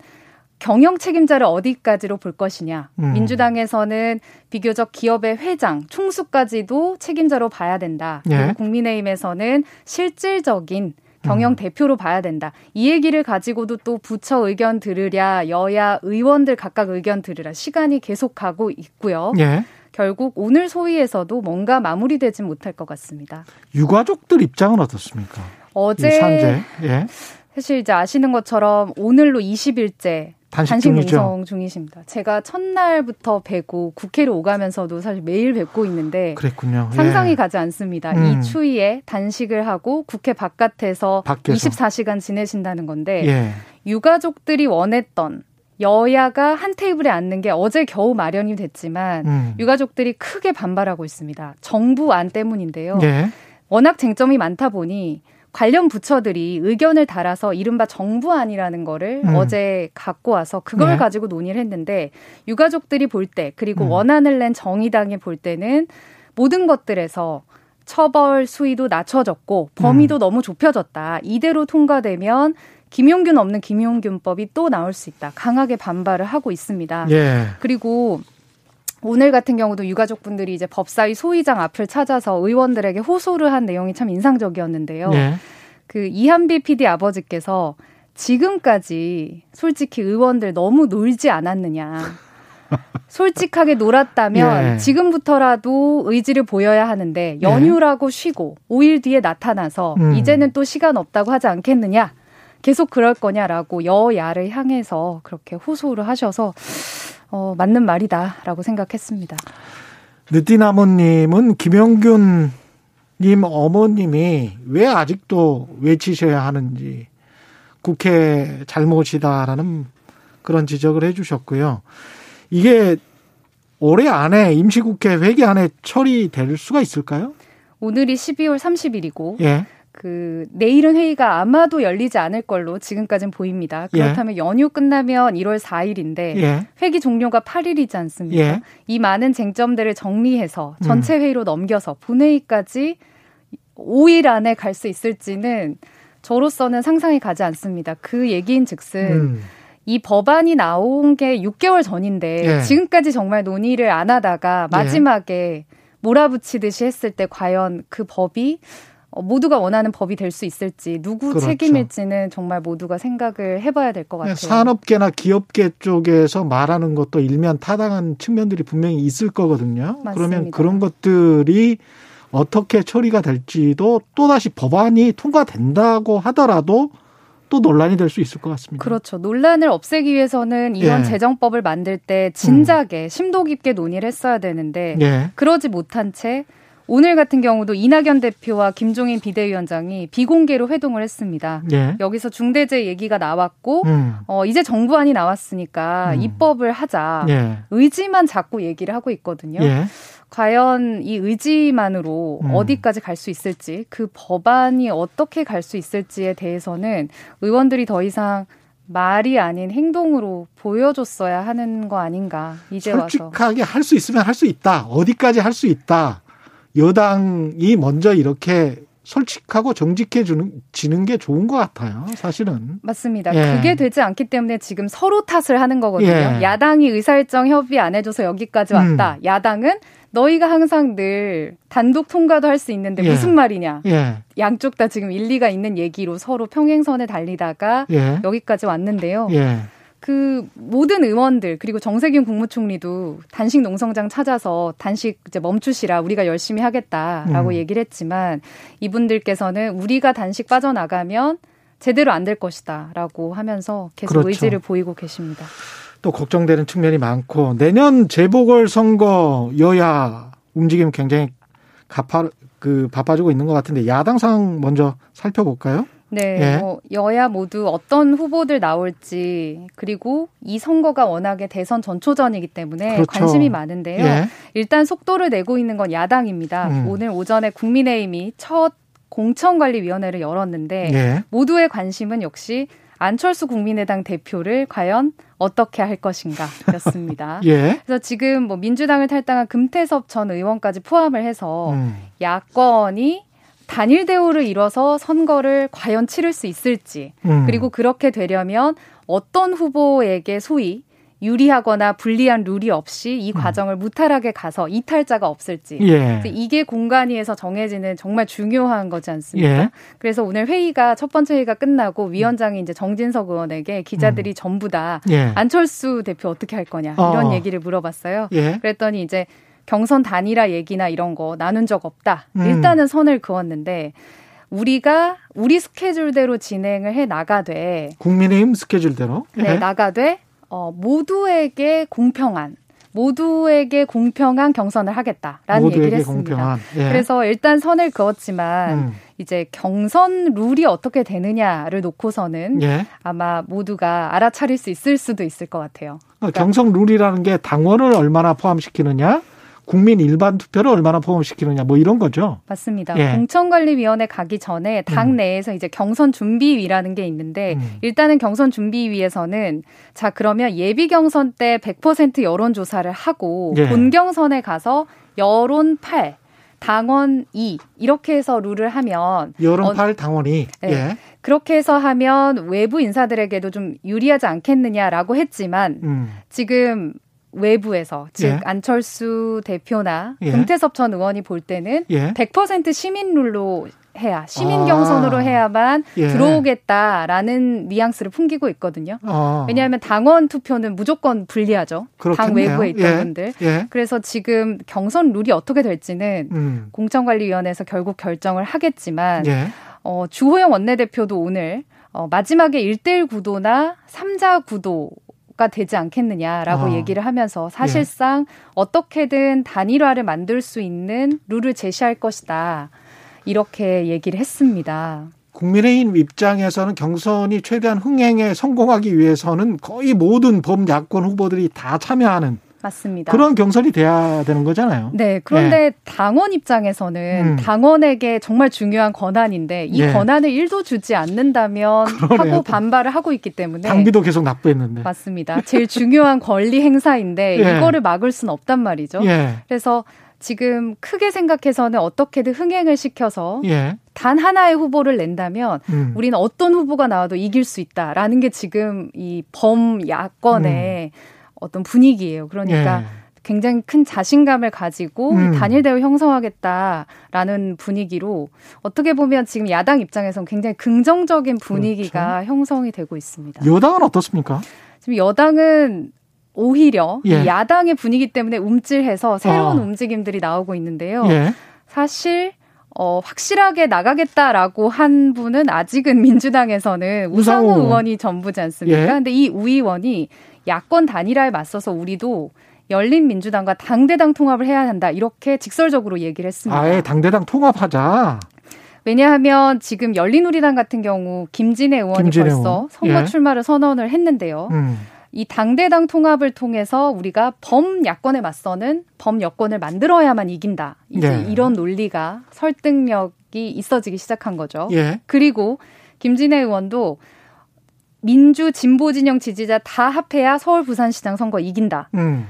경영 책임자를 어디까지로 볼 것이냐. 음. 민주당에서는 비교적 기업의 회장, 총수까지도 책임자로 봐야 된다. 예. 그리고 국민의힘에서는 실질적인 경영 음. 대표로 봐야 된다. 이 얘기를 가지고도 또 부처 의견 들으랴, 여야 의원들 각각 의견 들으라 시간이 계속가고 있고요. 예. 결국 오늘 소위에서도 뭔가 마무리되지 못할 것 같습니다. 유가족들 입장은 어떻습니까? 어제 예. 사실 이제 아시는 것처럼 오늘로 20일째 단식, 단식 농성 중이십니다. 제가 첫날부터 뵈고 국회를 오가면서도 사실 매일 뵙고 있는데 그랬군요. 상상이 예. 가지 않습니다. 음. 이 추위에 단식을 하고 국회 바깥에서, 밖에서. 24시간 지내신다는 건데 예. 유가족들이 원했던 여야가 한 테이블에 앉는 게 어제 겨우 마련이 됐지만 음. 유가족들이 크게 반발하고 있습니다. 정부 안 때문인데요. 예. 워낙 쟁점이 많다 보니 관련 부처들이 의견을 달아서 이른바 정부안이라는 거를 음. 어제 갖고 와서 그걸 네. 가지고 논의를 했는데 유가족들이 볼 때 그리고 음. 원안을 낸 정의당이 볼 때는 모든 것들에서 처벌 수위도 낮춰졌고 범위도 음. 너무 좁혀졌다. 이대로 통과되면 김용균 없는 김용균법이 또 나올 수 있다. 강하게 반발을 하고 있습니다. 예. 그리고 오늘 같은 경우도 유가족분들이 이제 법사위 소위장 앞을 찾아서 의원들에게 호소를 한 내용이 참 인상적이었는데요. 네. 그 이한비 PD 아버지께서 지금까지 솔직히 의원들 너무 놀지 않았느냐. 솔직하게 놀았다면 예. 지금부터라도 의지를 보여야 하는데 연휴라고 쉬고 5일 뒤에 나타나서 음. 이제는 또 시간 없다고 하지 않겠느냐. 계속 그럴 거냐라고 여야를 향해서 그렇게 호소를 하셔서 어, 맞는 말이다라고 생각했습니다. 느티나무님은 김영균 님 어머님이 왜 아직도 외치셔야 하는지 국회 잘못이다라는 그런 지적을 해주셨고요. 이게 올해 안에 임시국회 회기 안에 처리될 수가 있을까요? 오늘이 12월 30일이고 예. 그 내일은 회의가 아마도 열리지 않을 걸로 지금까지는 보입니다. 예. 그렇다면 예. 연휴 끝나면 1월 4일인데 예. 회기 종료가 8일이지 않습니까? 예. 이 많은 쟁점들을 정리해서 전체 음. 회의로 넘겨서 본회의까지 5일 안에 갈 수 있을지는 저로서는 상상이 가지 않습니다. 그 얘기인 즉슨 음. 이 법안이 나온 게 6개월 전인데 예. 지금까지 정말 논의를 안 하다가 예. 마지막에 몰아붙이듯이 했을 때 과연 그 법이 어, 모두가 원하는 법이 될 수 있을지 누구 그렇죠. 책임일지는 정말 모두가 생각을 해봐야 될 것 같아요. 산업계나 기업계 쪽에서 말하는 것도 일면 타당한 측면들이 분명히 있을 거거든요. 맞습니다. 그러면 그런 것들이 어떻게 처리가 될지도 또다시 법안이 통과된다고 하더라도 또 논란이 될 수 있을 것 같습니다. 그렇죠. 논란을 없애기 위해서는 이런 예. 재정법을 만들 때 진작에 음. 심도 깊게 논의를 했어야 되는데 예. 그러지 못한 채 오늘 같은 경우도 이낙연 대표와 김종인 비대위원장이 비공개로 회동을 했습니다. 예. 여기서 중대재 얘기가 나왔고 음. 어, 이제 정부안이 나왔으니까 음. 입법을 하자 예. 의지만 자꾸 얘기를 하고 있거든요. 예. 과연 이 의지만으로 음. 어디까지 갈 수 있을지 그 법안이 어떻게 갈 수 있을지에 대해서는 의원들이 더 이상 말이 아닌 행동으로 보여줬어야 하는 거 아닌가 이제 솔직하게 와서 솔직하게 할 수 있으면 할 수 있다 어디까지 할 수 있다 여당이 먼저 이렇게 솔직하고 정직해지는 지는 게 좋은 것 같아요. 사실은 맞습니다. 예. 그게 되지 않기 때문에 지금 서로 탓을 하는 거거든요. 예. 야당이 의사일정 협의 안 해줘서 여기까지 왔다. 음. 야당은 너희가 항상 늘 단독 통과도 할 수 있는데 예. 무슨 말이냐. 예. 양쪽 다 지금 일리가 있는 얘기로 서로 평행선에 달리다가 예. 여기까지 왔는데요. 예. 그 모든 의원들 그리고 정세균 국무총리도 단식 농성장 찾아서 단식 이제 멈추시라 우리가 열심히 하겠다라고 음. 얘기를 했지만 이분들께서는 우리가 단식 빠져나가면 제대로 안 될 것이다라고 하면서 계속 그렇죠. 의지를 보이고 계십니다. 또 걱정되는 측면이 많고 내년 재보궐 선거 여야 움직임 굉장히 가파 그 바빠지고 있는 것 같은데 야당 상황 먼저 살펴볼까요? 네, 예. 뭐 여야 모두 어떤 후보들 나올지 그리고 이 선거가 워낙에 대선 전초전이기 때문에 그렇죠. 관심이 많은데요. 예. 일단 속도를 내고 있는 건 야당입니다. 음. 오늘 오전에 국민의힘이 첫 공천관리위원회를 열었는데 예. 모두의 관심은 역시 안철수 국민의당 대표를 과연 어떻게 할 것인가였습니다. 예. 그래서 지금 뭐 민주당을 탈당한 금태섭 전 의원까지 포함을 해서 음. 야권이 단일 대우를 이뤄서 선거를 과연 치를 수 있을지 음. 그리고 그렇게 되려면 어떤 후보에게 소위 유리하거나 불리한 룰이 없이 이 음. 과정을 음. 무탈하게 가서 이탈자가 없을지 예. 이게 공간위에서 정해지는 정말 중요한 거지 않습니까? 예. 그래서 오늘 회의가 첫 번째 회의가 끝나고 위원장이 이제 정진석 의원에게 기자들이 음. 전부 다 예. 안철수 대표 어떻게 할 거냐 이런 어. 얘기를 물어봤어요. 예. 그랬더니 이제 경선 단일화 얘기나 이런 거 나눈 적 없다. 음. 일단은 선을 그었는데 우리가 우리 스케줄대로 진행을 해 나가되 국민의힘 스케줄대로 네, 예. 나가되 어, 모두에게 공평한 모두에게 공평한 경선을 하겠다라는 얘기를 했습니다. 예. 그래서 일단 선을 그었지만 음. 이제 경선 룰이 어떻게 되느냐를 놓고서는 예. 아마 모두가 알아차릴 수 있을 수도 있을 것 같아요. 그러니까 경선 룰이라는 게 당원을 얼마나 포함시키느냐, 국민 일반 투표를 얼마나 포함시키느냐 뭐 이런 거죠. 맞습니다. 예. 공천관리위원회 가기 전에 당 음. 내에서 이제 경선 준비위라는 게 있는데 음. 일단은 경선 준비위에서는 자 그러면 예비 경선 때 100% 여론 조사를 하고 예. 본 경선에 가서 여론 8 당원 2 이렇게 해서 룰을 하면 여론 8 어, 당원 2 네. 예. 그렇게 해서 하면 외부 인사들에게도 좀 유리하지 않겠느냐라고 했지만 음. 지금 외부에서 즉 예. 안철수 대표나 예. 금태섭 전 의원이 볼 때는 예. 100% 시민 룰로 해야 시민 아. 경선으로 해야만 예. 들어오겠다라는 뉘앙스를 풍기고 있거든요. 아. 왜냐하면 당원 투표는 무조건 불리하죠. 그렇겠네요. 당 외부에 있던 예. 분들. 예. 그래서 지금 경선 룰이 어떻게 될지는 음. 공천관리위원회에서 결국 결정을 하겠지만 예. 어, 주호영 원내대표도 오늘 어, 마지막에 1대1 구도나 3자 구도 가 되지 않겠느냐라고 아. 얘기를 하면서 사실상 예. 어떻게든 단일화를 만들 수 있는 룰을 제시할 것이다. 이렇게 얘기를 했습니다. 국민의힘 입장에서는 경선이 최대한 흥행에 성공하기 위해서는 거의 모든 범야권 후보들이 다 참여하는 맞습니다. 그런 경선이 돼야 되는 거잖아요. 네. 그런데 네. 당원 입장에서는 음. 당원에게 정말 중요한 권한인데 이 네. 권한을 1도 주지 않는다면 그러네요. 하고 반발을 하고 있기 때문에 당비도 계속 납부했는데. 맞습니다. 제일 중요한 권리 행사인데 예. 이거를 막을 수는 없단 말이죠. 예. 그래서 지금 크게 생각해서는 어떻게든 흥행을 시켜서 예. 단 하나의 후보를 낸다면 음. 우리는 어떤 후보가 나와도 이길 수 있다라는 게 지금 이 범야권의 음. 어떤 분위기예요. 그러니까 예. 굉장히 큰 자신감을 가지고 음. 단일 대우 형성하겠다라는 분위기로 어떻게 보면 지금 야당 입장에서는 굉장히 긍정적인 분위기가 그렇죠. 형성이 되고 있습니다. 여당은 어떻습니까? 지금 여당은 오히려 예. 야당의 분위기 때문에 움찔해서 새로운 아. 움직임들이 나오고 있는데요. 예. 사실 어, 확실하게 나가겠다라고 한 분은 아직은 민주당에서는 우상호, 우상호 의원이 전부지 않습니까? 예. 근데 이 우 의원이 야권 단일화에 맞서서 우리도 열린 민주당과 당대당 통합을 해야 한다. 이렇게 직설적으로 얘기를 했습니다. 아예 당대당 통합하자. 왜냐하면 지금 열린우리당 같은 경우 김진애 의원이 김진애 벌써 의원. 선거 예. 출마를 선언을 했는데요. 음. 이 당대당 통합을 통해서 우리가 범야권에 맞서는 범여권을 만들어야만 이긴다. 이제 예. 이런 논리가 설득력이 있어지기 시작한 거죠. 예. 그리고 김진애 의원도 민주 진보 진영 지지자 다 합해야 서울 부산시장 선거 이긴다. 음.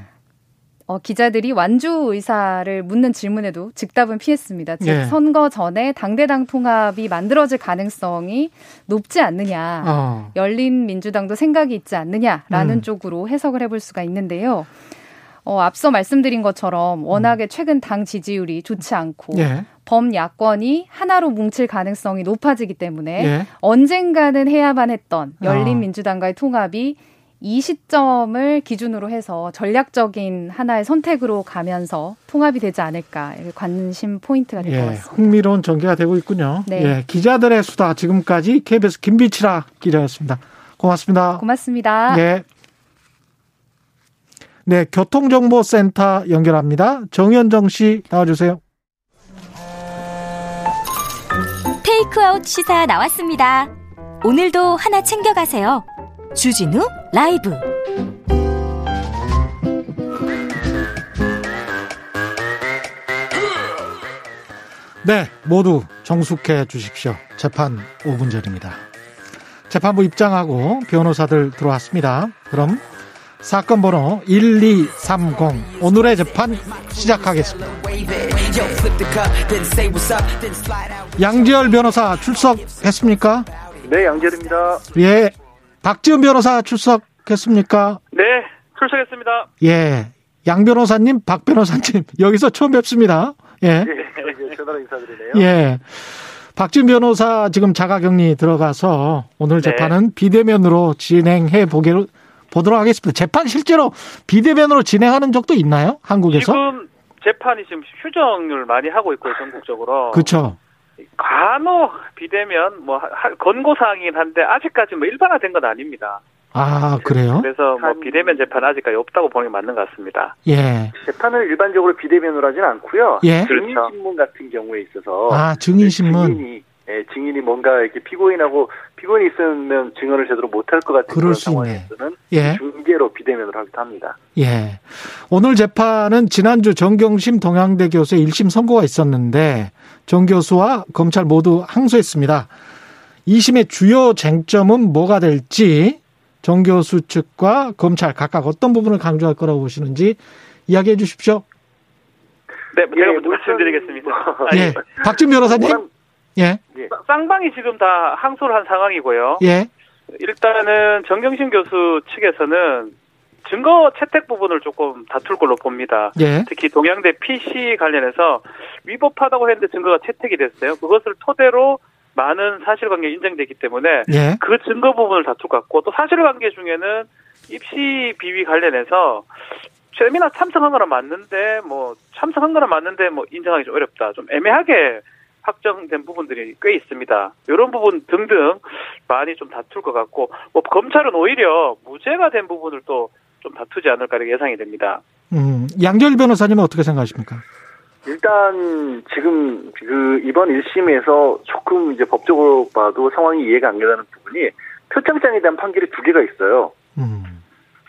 어, 기자들이 완주 의사를 묻는 질문에도 즉답은 피했습니다. 즉 예. 선거 전에 당대당 통합이 만들어질 가능성이 높지 않느냐, 어. 열린 민주당도 생각이 있지 않느냐라는 음. 쪽으로 해석을 해볼 수가 있는데요. 어, 앞서 말씀드린 것처럼 워낙에 최근 당 지지율이 좋지 않고 예. 범야권이 하나로 뭉칠 가능성이 높아지기 때문에 예. 언젠가는 해야만 했던 열린 어. 민주당과의 통합이 이 시점을 기준으로 해서 전략적인 하나의 선택으로 가면서 통합이 되지 않을까 관심 포인트가 될것 예, 같습니다. 흥미로운 전개가 되고 있군요. 네. 예, 기자들의 수다 지금까지 KBS 김비치라 기자였습니다. 고맙습니다. 고맙습니다. 예. 네, 교통정보센터 연결합니다. 정현정 씨 나와주세요. 테이크아웃 시사 나왔습니다. 오늘도 하나 챙겨가세요. 주진우 라이브. 네, 모두 정숙해 주십시오. 재판 5분 전입니다. 재판부 입장하고 변호사들 들어왔습니다. 그럼 사건 번호 1230 오늘의 재판 시작하겠습니다. 양지열 변호사 출석했습니까? 네, 양지열입니다. 예. 박지훈 변호사 출석했습니까? 네, 출석했습니다. 예. 양 변호사님, 박 변호사님, 여기서 처음 뵙습니다. 예. 예, 전화로 인사드리네요. 예. 박지훈 변호사 지금 자가 격리 들어가서 오늘 네. 재판은 비대면으로 진행해 보기로 보도록 하겠습니다. 재판 실제로 비대면으로 진행하는 적도 있나요? 한국에서? 지금 재판이 지금 휴정을 많이 하고 있고요, 전국적으로. 그렇죠. 간혹 비대면 뭐 권고 사항이긴 한데 아직까지 뭐 일반화된 건 아닙니다. 아 그래요? 그래서 뭐 비대면 재판 아직까지 없다고 보는 게 맞는 것 같습니다. 예. 재판을 일반적으로 비대면으로 하진 않고요. 예. 증인 신문 같은 경우에 있어서 아 증인 신문. 증인이 예, 증인이 뭔가 이렇게 피고인하고 피고인이 있으면 증언을 제대로 못할 것 같은 그런 상황에서는 예. 중계로 비대면으로 하기도 합니다. 예. 오늘 재판은 지난주 정경심 동양대 교수의 1심 선고가 있었는데 정 교수와 검찰 모두 항소했습니다. 2심의 주요 쟁점은 뭐가 될지 정 교수 측과 검찰 각각 어떤 부분을 강조할 거라고 보시는지 이야기해 주십시오. 네, 제가 먼저 말씀드리겠습니다. 예, 박진 변호사님. 예. 예. 쌍방이 지금 다 항소를 한 상황이고요. 예. 일단은 정경심 교수 측에서는 증거 채택 부분을 조금 다툴 걸로 봅니다. 예. 특히 동양대 PC 관련해서 위법하다고 했는데 증거가 채택이 됐어요. 그것을 토대로 많은 사실관계 인정되기 때문에 예. 그 증거 부분을 다툴 것 같고 또 사실관계 중에는 입시 비위 관련해서 세미나 참석한 거는 맞는데 뭐 참석한 거는 맞는데 뭐 인정하기 좀 어렵다. 좀 애매하게 확정된 부분들이 꽤 있습니다. 이런 부분 등등 많이 좀 다툴 것 같고 뭐 검찰은 오히려 무죄가 된 부분을 또 좀 다투지 않을까 이렇게 예상이 됩니다. 음, 양결 변호사님은 어떻게 생각하십니까? 일단 지금 그 이번 1심에서 조금 이제 법적으로 봐도 상황이 이해가 안 되는 부분이 표창장에 대한 판결이 두 개가 있어요. 음.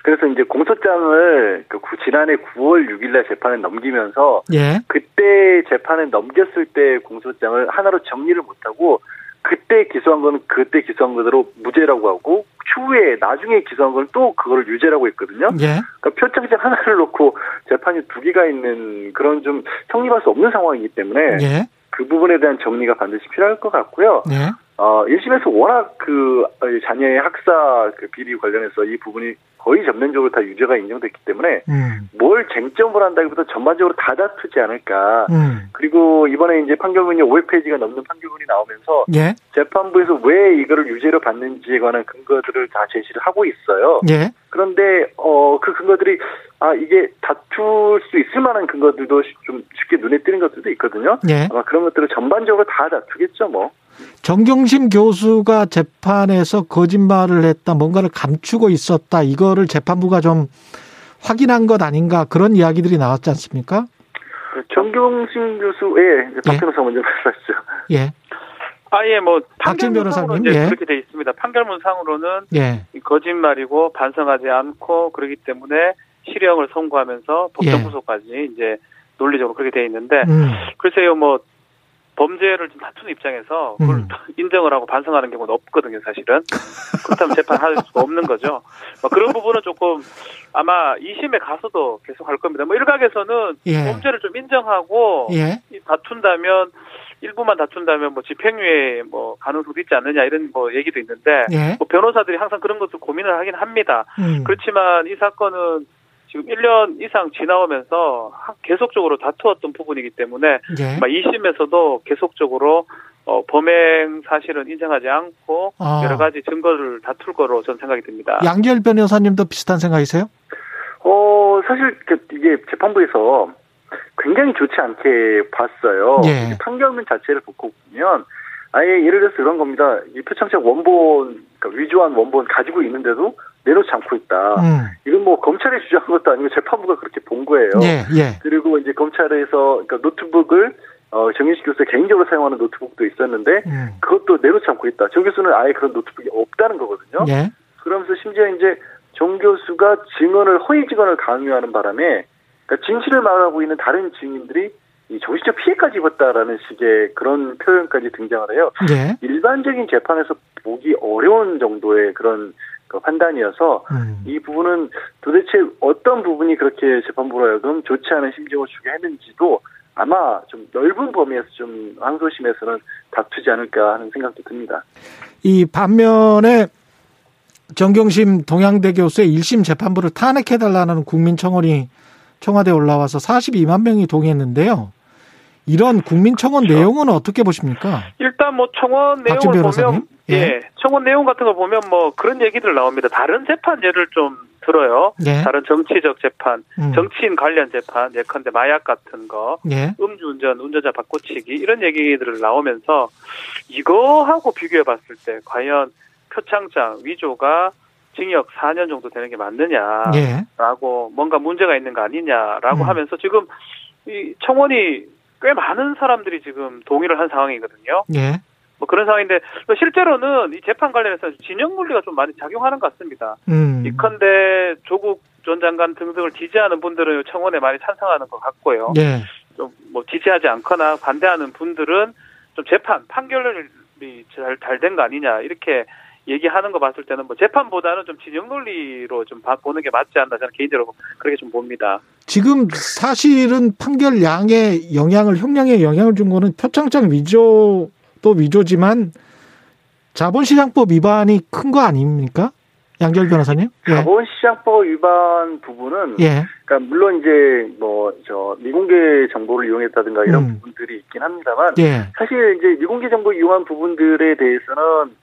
그래서 이제 공소장을 그 지난해 9월 6일날 재판에 넘기면서 예. 그때 재판에 넘겼을 때 공소장을 하나로 정리를 못하고 그때 기소한 거는 그때 기소한 거대로 무죄라고 하고 추후에 나중에 기소한 건 또 그거를 유죄라고 했거든요. 예. 그러니까 표창장 하나를 놓고 재판이 두 개가 있는 그런 좀 성립할 수 없는 상황이기 때문에 예. 그 부분에 대한 정리가 반드시 필요할 것 같고요. 예. 어, 1심에서 워낙 그 자녀의 학사 그 비리 관련해서 이 부분이 거의 전면적으로 다 유죄가 인정됐기 때문에 음. 뭘 쟁점을 한다기보다 전반적으로 다 다투지 않을까. 음. 그리고 이번에 이제 판결문이 500페이지가 넘는 판결문이 나오면서 예. 재판부에서 왜 이거를 유죄로 받는지에 관한 근거들을 다 제시를 하고 있어요. 예. 그런데 어 그 근거들이 아 이게 다툴 수 있을 만한 근거들도 좀 쉽게 눈에 띄는 것들도 있거든요. 예. 아마 그런 것들을 전반적으로 다 다투겠죠, 뭐. 정경심 교수가 재판에서 거짓말을 했다, 뭔가를 감추고 있었다, 이거를 재판부가 좀 확인한 것 아닌가 그런 이야기들이 나왔지 않습니까? 정경심 교수의 예, 박 변호사 예. 먼저 말씀하시죠. 예. 아예 뭐 박진 변호사님 예. 그렇게 돼 있습니다. 판결문상으로는 예. 거짓말이고 반성하지 않고 그러기 때문에 실형을 선고하면서 법정 구속까지 예. 이제 논리적으로 그렇게 돼 있는데 음. 글쎄요 뭐 범죄를 좀 다투는 입장에서 그걸 음. 인정을 하고 반성하는 경우는 없거든요, 사실은. 그렇다면 재판할 수가 없는 거죠. 뭐 그런 부분은 조금 아마 2심에 가서도 계속 할 겁니다. 뭐 일각에서는 예. 범죄를 좀 인정하고 예. 다툰다면 일부만 다툰다면 뭐 집행유예 뭐 가능성도 있지 않느냐 이런 뭐 얘기도 있는데 예. 뭐 변호사들이 항상 그런 것을 고민을 하긴 합니다. 음. 그렇지만 이 사건은 지금 1년 이상 지나오면서 계속적으로 다투었던 부분이기 때문에 예. 2심에서도 계속적으로 어, 범행 사실은 인정하지 않고 아. 여러 가지 증거를 다툴 거로 저는 생각이 듭니다. 양지열 변호사님도 비슷한 생각이세요? 어, 사실 그 이게 재판부에서 굉장히 좋지 않게 봤어요. 예. 판결문 자체를 보고 보면 아예 예를 들어서 이런 겁니다. 이 표창장 원본 그러니까 위조한 원본 가지고 있는데도 내놓지 않고 있다. 음. 이건 뭐 검찰이 주장한 것도 아니고 재판부가 그렇게 본 거예요. 예, 예. 그리고 이제 검찰에서 그러니까 노트북을 어, 정경심 교수 개인적으로 사용하는 노트북도 있었는데 음. 그것도 내놓지 않고 있다. 정 교수는 아예 그런 노트북이 없다는 거거든요. 예. 그러면서 심지어 이제 정 교수가 증언을 허위 증언을 강요하는 바람에 그러니까 진실을 말하고 있는 다른 증인들이 이 정신적 피해까지 입었다라는 식의 그런 표현까지 등장을 해요. 예. 일반적인 재판에서 보기 어려운 정도의 그런 그 판단이어서 음. 이 부분은 도대체 어떤 부분이 그렇게 재판부로 하여금 좋지 않은 심정을 주게 했는지도 아마 좀 넓은 범위에서 좀 항소심에서는 다투지 않을까 하는 생각도 듭니다. 이 반면에 정경심 동양대 교수의 1심 재판부를 탄핵해달라는 국민청원이 청와대에 올라와서 42만 명이 동의했는데요. 이런 국민청원 그렇죠. 내용은 어떻게 보십니까? 일단 뭐 청원 내용을 보면 예. 예. 청원 내용 같은 거 보면 뭐 그런 얘기들 나옵니다. 다른 재판 예를 좀 들어요. 예. 다른 정치적 재판, 음. 정치인 관련 재판, 예컨대 마약 같은 거, 예. 음주운전, 운전자 바꿔치기 이런 얘기들을 나오면서 이거하고 비교해 봤을 때 과연 표창장 위조가 징역 4년 정도 되는 게 맞느냐라고 예. 뭔가 문제가 있는 거 아니냐라고 음. 하면서 지금 이 청원이 꽤 많은 사람들이 지금 동의를 한 상황이거든요. 예. 뭐 그런 상황인데 뭐 실제로는 이 재판 관련해서 진영 논리가 좀 많이 작용하는 것 같습니다. 음. 이컨대 조국 전 장관 등등을 지지하는 분들은 청원에 많이 찬성하는 것 같고요. 예. 좀뭐 지지하지 않거나 반대하는 분들은 좀 재판 판결이 잘된거 아니냐 이렇게 얘기하는 거 봤을 때는 뭐 재판보다는 좀 진영 논리로 좀 보는 게 맞지 않나 저는 개인적으로 그렇게 좀 봅니다. 지금 사실은 판결량에 영향을 형량에 영향을 준 거는 표창장 위조도 위조지만 자본시장법 위반이 큰 거 아닙니까? 양결 변호사님? 예. 자본시장법 위반 부분은 예. 그러니까 물론 이제 뭐 저 미공개 정보를 이용했다든가 이런 음. 부분들이 있긴 합니다만 예. 사실 이제 미공개 정보 이용한 부분들에 대해서는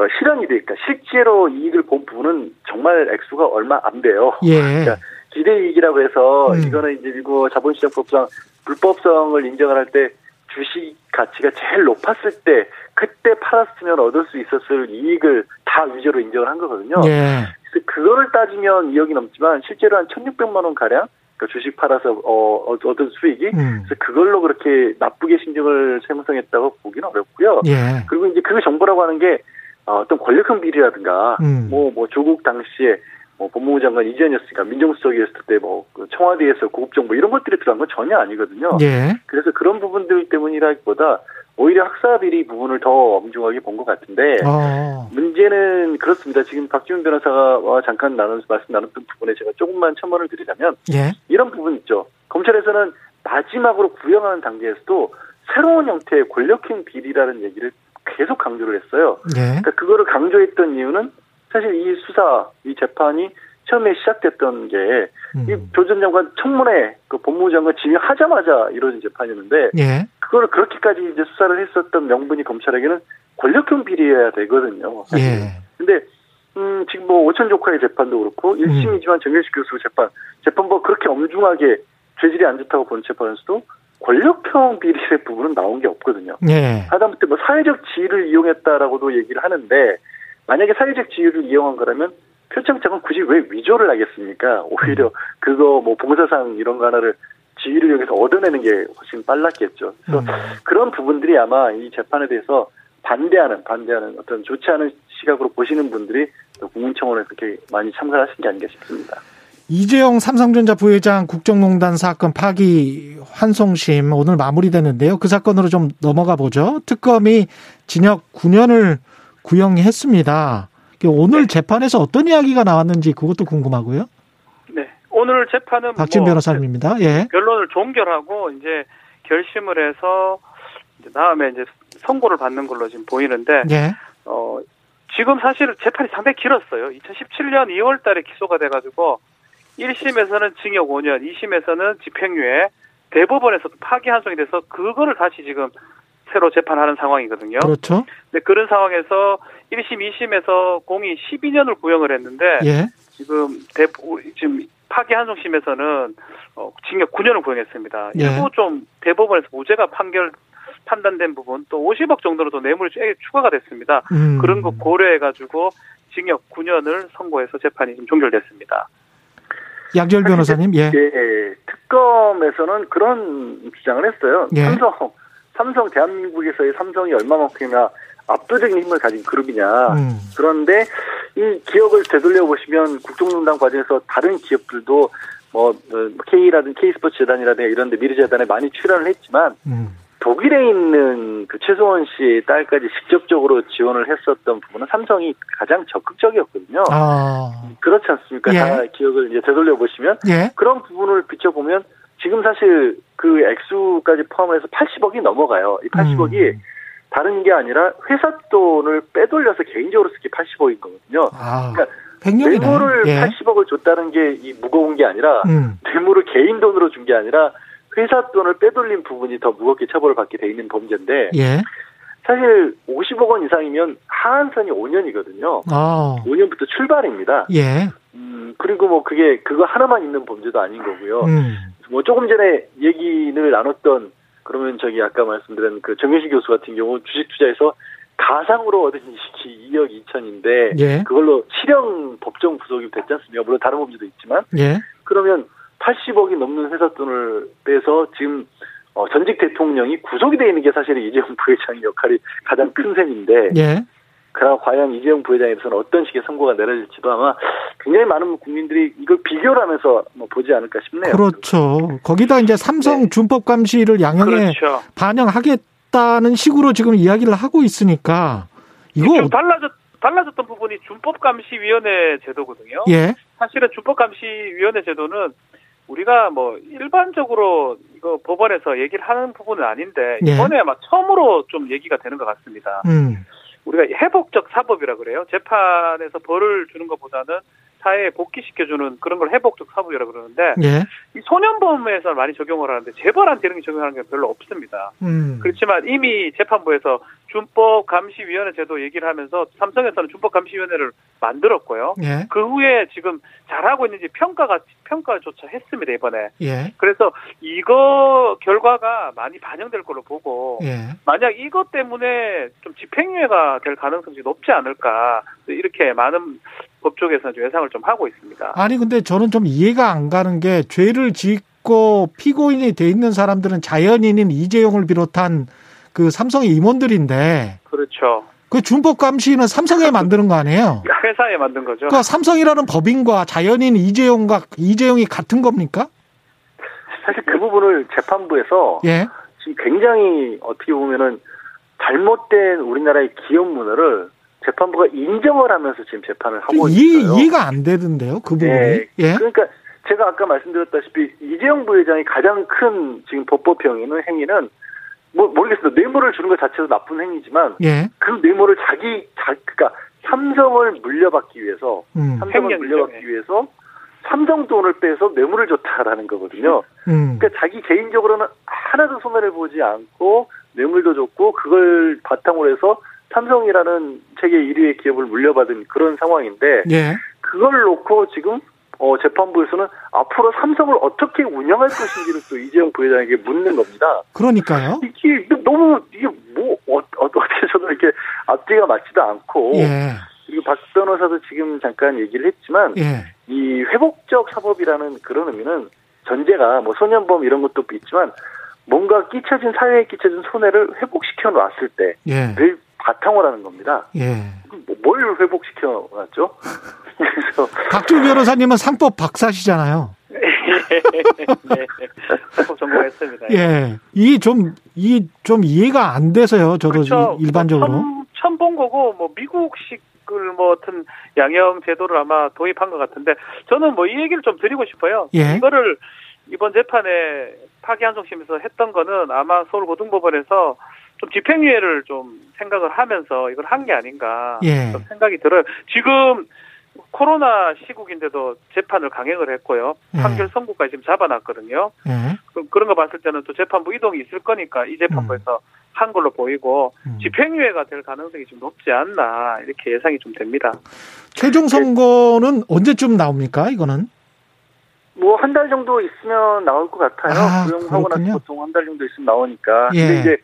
어, 실현이 되니까 실제로 이익을 본 부분은 정말 액수가 얼마 안 돼요. 예. 그러니까 기대이익이라고 해서 음. 이거는 이제 미국 자본시장법상 불법성을 인정을 할 때 주식 가치가 제일 높았을 때 그때 팔았으면 얻을 수 있었을 이익을 다 위조로 인정을 한 거거든요. 예. 그래서 그거를 따지면 2억이 넘지만 실제로 한 1,600만 원 가량 그 주식 팔아서 어, 얻은 수익이 음. 그래서 그걸로 그렇게 나쁘게 신증을 세무성했다고 보기는 어렵고요. 예. 그리고 이제 그 정보라고 하는 게 어, 어떤 권력형 비리라든가 음. 뭐, 뭐 조국 당시에 뭐 법무부 장관 이전이었으니까 민정수석이었을 때뭐 그 청와대에서 고급 정보 이런 것들이 들어간 건 전혀 아니거든요. 예. 그래서 그런 부분들 때문이라기보다 오히려 학사 비리 부분을 더 엄중하게 본 것 같은데 어. 문제는 그렇습니다. 지금 박지훈 변호사가 잠깐 나눈 말씀 나눴던 부분에 제가 조금만 첨언을 드리자면 예. 이런 부분 있죠. 검찰에서는 마지막으로 구형하는 단계에서도 새로운 형태의 권력형 비리라는 얘기를 계속 강조를 했어요. 네. 그러니까 그거를 강조했던 이유는 사실 이 수사, 이 재판이 처음에 시작됐던 게, 음. 이조전 장관 청문회, 그 법무부 장관 지명하자마자 이루어진 재판이었는데, 예. 그거를 그렇게까지 이제 수사를 했었던 명분이 검찰에게는 권력형 비리여야 되거든요. 사실. 예. 근데, 음, 지금 뭐 오천 조카의 재판도 그렇고, 1심이지만 음. 정현식 교수 재판, 재판부가 그렇게 엄중하게 죄질이 안 좋다고 본 재판에서도 권력형 비리의 부분은 나온 게 없거든요. 예. 하다못해 뭐 사회적 지위를 이용했다라고도 얘기를 하는데 만약에 사회적 지위를 이용한 거라면 표창장은 굳이 왜 위조를 하겠습니까? 오히려 음. 그거 뭐 봉사상 이런 거 하나를 지위를 여기서 얻어내는 게 훨씬 빨랐겠죠. 그래서 음. 그런 부분들이 아마 이 재판에 대해서 반대하는 반대하는 어떤 좋지 않은 시각으로 보시는 분들이 국민청원에 그렇게 많이 참가하신 게 아닌가 싶습니다. 이재용 삼성전자 부회장 국정농단 사건 파기 환송심 오늘 마무리됐는데요. 그 사건으로 좀 넘어가 보죠. 특검이 징역 9년을 구형했습니다. 오늘 네. 재판에서 어떤 이야기가 나왔는지 그것도 궁금하고요. 네. 오늘 재판은 박진 뭐 변호사님입니다. 예. 결론을 종결하고 이제 결심을 해서 이제 다음에 이제 선고를 받는 걸로 지금 보이는데 예. 어 지금 사실 재판이 상당히 길었어요. 2017년 2월 달에 기소가 돼 가지고 1심에서는 징역 5년, 2심에서는 집행유예, 대법원에서도 파기 한송이 돼서 그거를 다시 지금 새로 재판하는 상황이거든요. 그렇죠. 근데 그런 상황에서 1심, 2심에서 공이 12년을 구형을 했는데 예. 지금 대 지금 파기 한송심에서는 어, 징역 9년을 구형했습니다. 예. 일부 좀 대법원에서 무죄가 판결 판단된 부분 또 50억 정도로 도 뇌물이 추가가 됐습니다. 음. 그런 거 고려해 가지고 징역 9년을 선고해서 재판이 좀 종결됐습니다. 양절 변호사님, 예. 예. 특검에서는 그런 주장을 했어요. 예. 삼성, 삼성 대한민국에서의 삼성이 얼마만큼이나 압도적인 힘을 가진 그룹이냐. 음. 그런데 이 기억을 되돌려 보시면 국정농단 과정에서 다른 기업들도 뭐 K라든 K스포츠 재단이라든가 이런 데 미르재단에 많이 출연을 했지만 음. 독일에 있는 그 최소원 씨의 딸까지 직접적으로 지원을 했었던 부분은 삼성이 가장 적극적이었거든요. 아. 그렇지 않습니까? 예. 다 기억을 이제 되돌려 보시면 예. 그런 부분을 비춰보면 지금 사실 그 액수까지 포함해서 80억이 넘어가요. 이 80억이 음. 다른 게 아니라 회사 돈을 빼돌려서 개인적으로 쓰기 80억인 거거든요. 아. 그러니까. 뇌물을 예. 80억을 줬다는 게 이 무거운 게 아니라 음. 뇌물을 개인 돈으로 준 게 아니라 회사 돈을 빼돌린 부분이 더 무겁게 처벌을 받게 돼 있는 범죄인데 예. 사실 50억 원 이상이면 하한선이 5년이거든요. 아. 5년부터 출발입니다. 예. 음, 그리고 뭐 그게 그거 하나만 있는 범죄도 아닌 거고요. 음. 뭐 조금 전에 얘기를 나눴던 그러면 저기 아까 말씀드린 그 정윤식 교수 같은 경우 주식 투자에서 가상으로 얻은 이익이 2억 2천인데 예. 그걸로 실형 법정 구속이 됐지 않습니까? 물론 다른 범죄도 있지만 예. 그러면 80억이 넘는 회사 돈을 빼서 지금 어, 전직 대통령이 구속이 돼 있는 게 사실 이재용 부회장의 역할이 가장 큰 셈인데 예. 그럼 과연 이재용 부회장에 대해서는 어떤 식의 선고가 내려질지도 아마 굉장히 많은 국민들이 이걸 비교를 하면서 뭐 보지 않을까 싶네요. 그렇죠. 거기다 이제 삼성 네. 준법 감시를 양형에 그렇죠. 반영하겠다는 식으로 지금 이야기를 하고 있으니까 이거 좀 달라졌 달라졌던 부분이 준법 감시 위원회 제도거든요. 예. 사실은 준법 감시 위원회 제도는 우리가 뭐 일반적으로 이거 법원에서 얘기를 하는 부분은 아닌데 예. 이번에 아마 처음으로 좀 얘기가 되는 것 같습니다. 음. 우리가 회복적 사법이라 그래요. 재판에서 벌을 주는 것보다는 사회에 복귀시켜주는 그런 걸 회복적 사법이라 그러는데 예. 이 소년범에서 많이 적용을 하는데 재벌한테 이런 게 적용하는 게 별로 없습니다. 음. 그렇지만 이미 재판부에서 준법 감시위원회 제도 얘기를 하면서 삼성에서는 준법 감시위원회를 만들었고요. 예. 그 후에 지금 잘하고 있는지 평가가 평가조차 했습니다 이번에. 예. 그래서 이거 결과가 많이 반영될 걸로 보고 예. 만약 이것 때문에 좀 집행유예가 될 가능성이 높지 않을까 이렇게 많은 법조계에서는 좀 예상을 좀 하고 있습니다. 아니 근데 저는 좀 이해가 안 가는 게 죄를 짓고 피고인이 돼 있는 사람들은 자연인인 이재용을 비롯한 그 삼성의 임원들인데 그렇죠. 그 준법 감시는 삼성에 만드는 거 아니에요? 회사에 만든 거죠. 그러니까 삼성이라는 법인과 자연인 이재용과 이재용이 같은 겁니까? 사실 그 부분을 재판부에서 예. 지금 굉장히 어떻게 보면은 잘못된 우리나라의 기업 문화를 재판부가 인정을 하면서 지금 재판을 하고 있어요. 이해가 안 되던데요, 그 부분이. 네. 예. 그러니까 제가 아까 말씀드렸다시피 이재용 부회장이 가장 큰 지금 법법형이는 행위는 뭐 모르겠어요. 뇌물을 주는 것 자체도 나쁜 행위지만 예. 그 뇌물을 자기 자 그러니까 삼성을 물려받기 위해서 음. 삼성을 물려받기 위해서 삼성 돈을 빼서 뇌물을 줬다라는 거거든요. 음. 그러니까 자기 개인적으로는 하나도 손해를 보지 않고 뇌물도 줬고 그걸 바탕으로 해서 삼성이라는 세계 1위의 기업을 물려받은 그런 상황인데 예. 그걸 놓고 지금 어, 재판부에서는 앞으로 삼성을 어떻게 운영할 것인지를 또 이재용 부회장에게 묻는 겁니다. 그러니까요. 이게 너무 이게 뭐 어, 어, 어떻게 저도 이렇게 앞뒤가 맞지도 않고 예. 그리고 박 변호사도 지금 잠깐 얘기를 했지만 예. 이 회복적 사법이라는 그런 의미는 전제가 뭐 소년범 이런 것도 있지만 뭔가 끼쳐진 사회에 끼쳐진 손해를 회복시켜 놨을 때를 예. 바탕으로 하는 겁니다. 예. 뭘 회복시켜 놨죠? 그래서 박주 변호사님은 상법 박사시잖아요. 네. 상법 전공했습니다. 예. 이게 좀, 이 좀 이해가 안 돼서요. 저도 그렇죠. 일반적으로. 처음, 처음 본 거고, 뭐, 미국식 뭐 어떤 양형 제도를 아마 도입한 것 같은데 저는 뭐 이 얘기를 좀 드리고 싶어요. 예. 이거를 이번 재판에 파기환송심에서 했던 거는 아마 서울고등법원에서 좀 집행유예를 좀 생각을 하면서 이걸 한 게 아닌가 예. 생각이 들어요. 지금 코로나 시국인데도 재판을 강행을 했고요. 예. 판결 선고까지 지금 잡아놨거든요. 예. 그, 런 거 봤을 때는 또 재판부 이동이 있을 거니까 이 재판부에서 음. 한 걸로 보이고 음. 집행유예가 될 가능성이 좀 높지 않나 이렇게 예상이 좀 됩니다. 최종 선거는 언제쯤 나옵니까? 이거는? 뭐 한 달 정도 있으면 나올 것 같아요. 아, 구형하고 나서 보통 한 달 정도 있으면 나오니까. 예. 근데 이제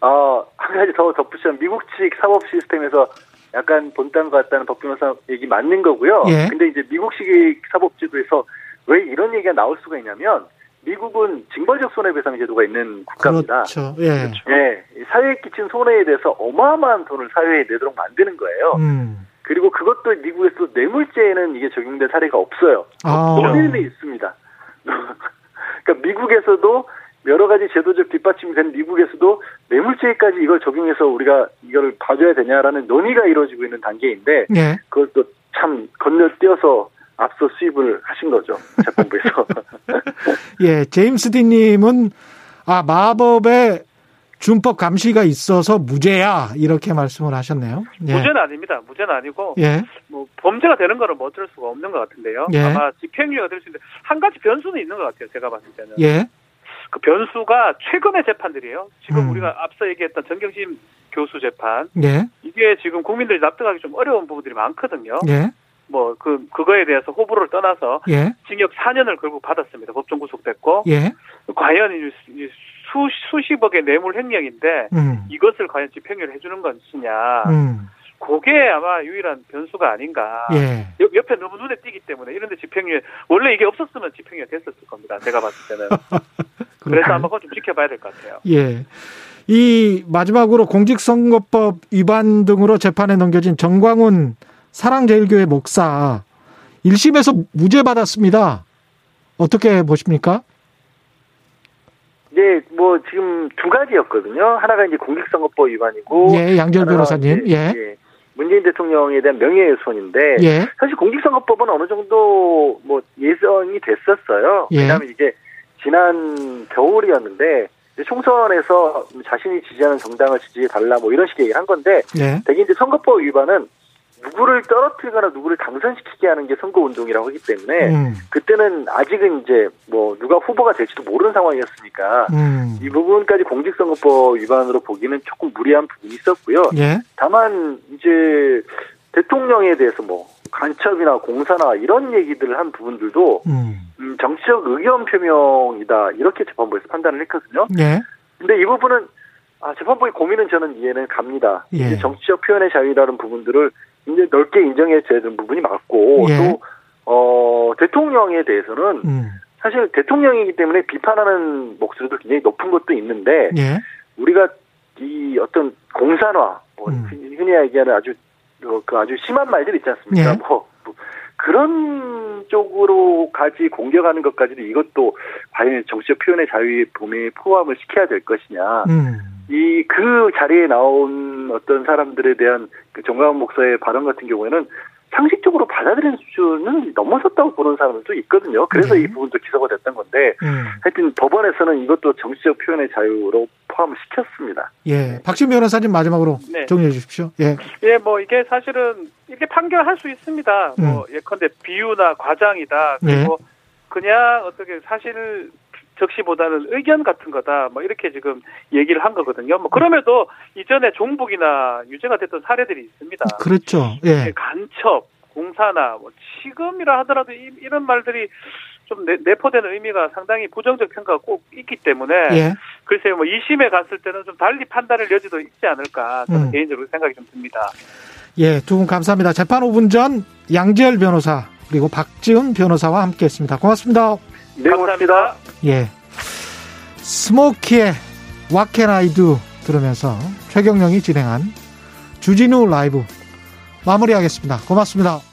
어, 한 가지 더 덧붙이면 미국 측 사법 시스템에서 약간 본딴 것 같다는 법 변호사 얘기 맞는 거고요. 예. 근데 이제 미국식 사법제도에서 왜 이런 얘기가 나올 수가 있냐면 미국은 징벌적 손해배상 제도가 있는 국가입니다. 그렇죠. 예. 예. 사회에 끼친 손해에 대해서 어마어마한 돈을 사회에 내도록 만드는 거예요. 음. 그리고 그것도 미국에서 뇌물죄에는 이게 적용된 사례가 없어요. 아. 논의는 있습니다. 그러니까 미국에서도 여러 가지 제도적 뒷받침이 된 미국에서도 뇌물죄까지 이걸 적용해서 우리가 이걸 봐줘야 되냐라는 논의가 이루어지고 있는 단계인데 예. 그것도 참 건너뛰어서 앞서 수입을 하신 거죠 재판부에서. 예, 제임스 디님은 아 마법의 준법 감시가 있어서 무죄야 이렇게 말씀을 하셨네요. 예. 무죄는 아닙니다. 무죄는 아니고 예. 뭐 범죄가 되는 거는 뭐 어쩔 수가 없는 것 같은데요. 예. 아마 집행유예가 될 수 있는데 한 가지 변수는 있는 것 같아요. 제가 봤을 때는. 예. 그 변수가 최근의 재판들이에요. 지금 음. 우리가 앞서 얘기했던 정경심 교수 재판. 예. 이게 지금 국민들이 납득하기 좀 어려운 부분들이 많거든요. 예. 뭐, 그, 그거에 대해서 호불호를 떠나서. 예. 징역 4년을 결국 받았습니다. 법정 구속됐고. 예. 과연 이 수, 수십억의 뇌물 횡령인데. 음. 이것을 과연 집행유예를 해주는 것이냐. 음. 그게 아마 유일한 변수가 아닌가. 예. 옆 에 너무 눈에 띄기 때문에 이런데 집행유예 원래 이게 없었으면 집행유예 됐었을 겁니다. 제가 봤을 때는. 그래서 아마 그건 좀 지켜봐야 될 것 같아요. 예. 이 마지막으로 공직선거법 위반 등으로 재판에 넘겨진 정광훈 사랑제일교회 목사 1심에서 무죄 받았습니다. 어떻게 보십니까? 네, 뭐 지금 두 가지였거든요. 하나가 이제 공직선거법 위반이고, 예, 양절 변호사님, 예. 예. 문재인 대통령에 대한 명예훼손인데, 예. 사실 공직선거법은 어느 정도 뭐 예정이 됐었어요. 예. 왜냐하면 이게 지난 겨울이었는데 총선에서 자신이 지지하는 정당을 지지해 달라 뭐 이런 식의 얘기를 한 건데, 예. 대개 이제 선거법 위반은 누구를 떨어뜨리거나 누구를 당선시키게 하는 게 선거 운동이라고 하기 때문에 음. 그때는 아직은 이제 뭐 누가 후보가 될지도 모르는 상황이었으니까 음. 이 부분까지 공직선거법 위반으로 보기는 조금 무리한 부분이 있었고요. 예? 다만 이제 대통령에 대해서 뭐 간첩이나 공사나 이런 얘기들을 한 부분들도 음. 음 정치적 의견 표명이다 이렇게 재판부에서 판단을 했거든요. 예? 근데 이 부분은 아, 재판부의 고민은 저는 이해는 갑니다. 예. 정치적 표현의 자유라는 부분들을 이제 넓게 인정해줘야 되는 부분이 맞고 예. 또 어, 대통령에 대해서는 음. 사실 대통령이기 때문에 비판하는 목소리도 굉장히 높은 것도 있는데 예. 우리가 이 어떤 공산화 뭐 음. 흔히 얘기하는 아주 어, 그 아주 심한 말들 있지 않습니까? 예. 뭐, 뭐 그런 쪽으로 까지 공격하는 것까지도 이것도 과연 정치적 표현의 자유의 봄에 포함을 시켜야 될 것이냐. 음. 이그 자리에 나온 어떤 사람들에 대한 그 정광훈 목사의 발언 같은 경우에는 상식적으로 받아들이는 수준은 넘어섰다고 보는 사람들도 있거든요. 그래서 네. 이 부분도 기소가 됐던 건데, 음. 하여튼 법원에서는 이것도 정치적 표현의 자유로 포함을 시켰습니다. 예. 박신 변호사님 마지막으로 네. 정리해 주십시오. 예. 예, 뭐 이게 사실은 이게 판결할 수 있습니다. 뭐 음. 뭐 예컨대 비유나 과장이다. 그리고 예. 그냥 어떻게 사실 적시보다는 의견 같은 거다. 뭐 이렇게 지금 얘기를 한 거거든요. 뭐 그럼에도 이전에 종북이나 유죄가 됐던 사례들이 있습니다. 그렇죠. 예. 간첩, 공사나 뭐 지금이라 하더라도 이, 런 말들이 좀 내, 내포되는 의미가 상당히 부정적 평가가 꼭 있기 때문에 예. 글쎄요 뭐 2심에 갔을 때는 좀 달리 판단할 여지도 있지 않을까 저는 음. 개인적으로 생각이 좀 듭니다. 예, 두 분 감사합니다. 재판 5분 전 양지열 변호사 그리고 박지훈 변호사와 함께했습니다. 고맙습니다. 네, 고맙습니다. 예. 스모키의 What Can I Do 들으면서 최경령이 진행한 주진우 라이브 마무리하겠습니다. 고맙습니다.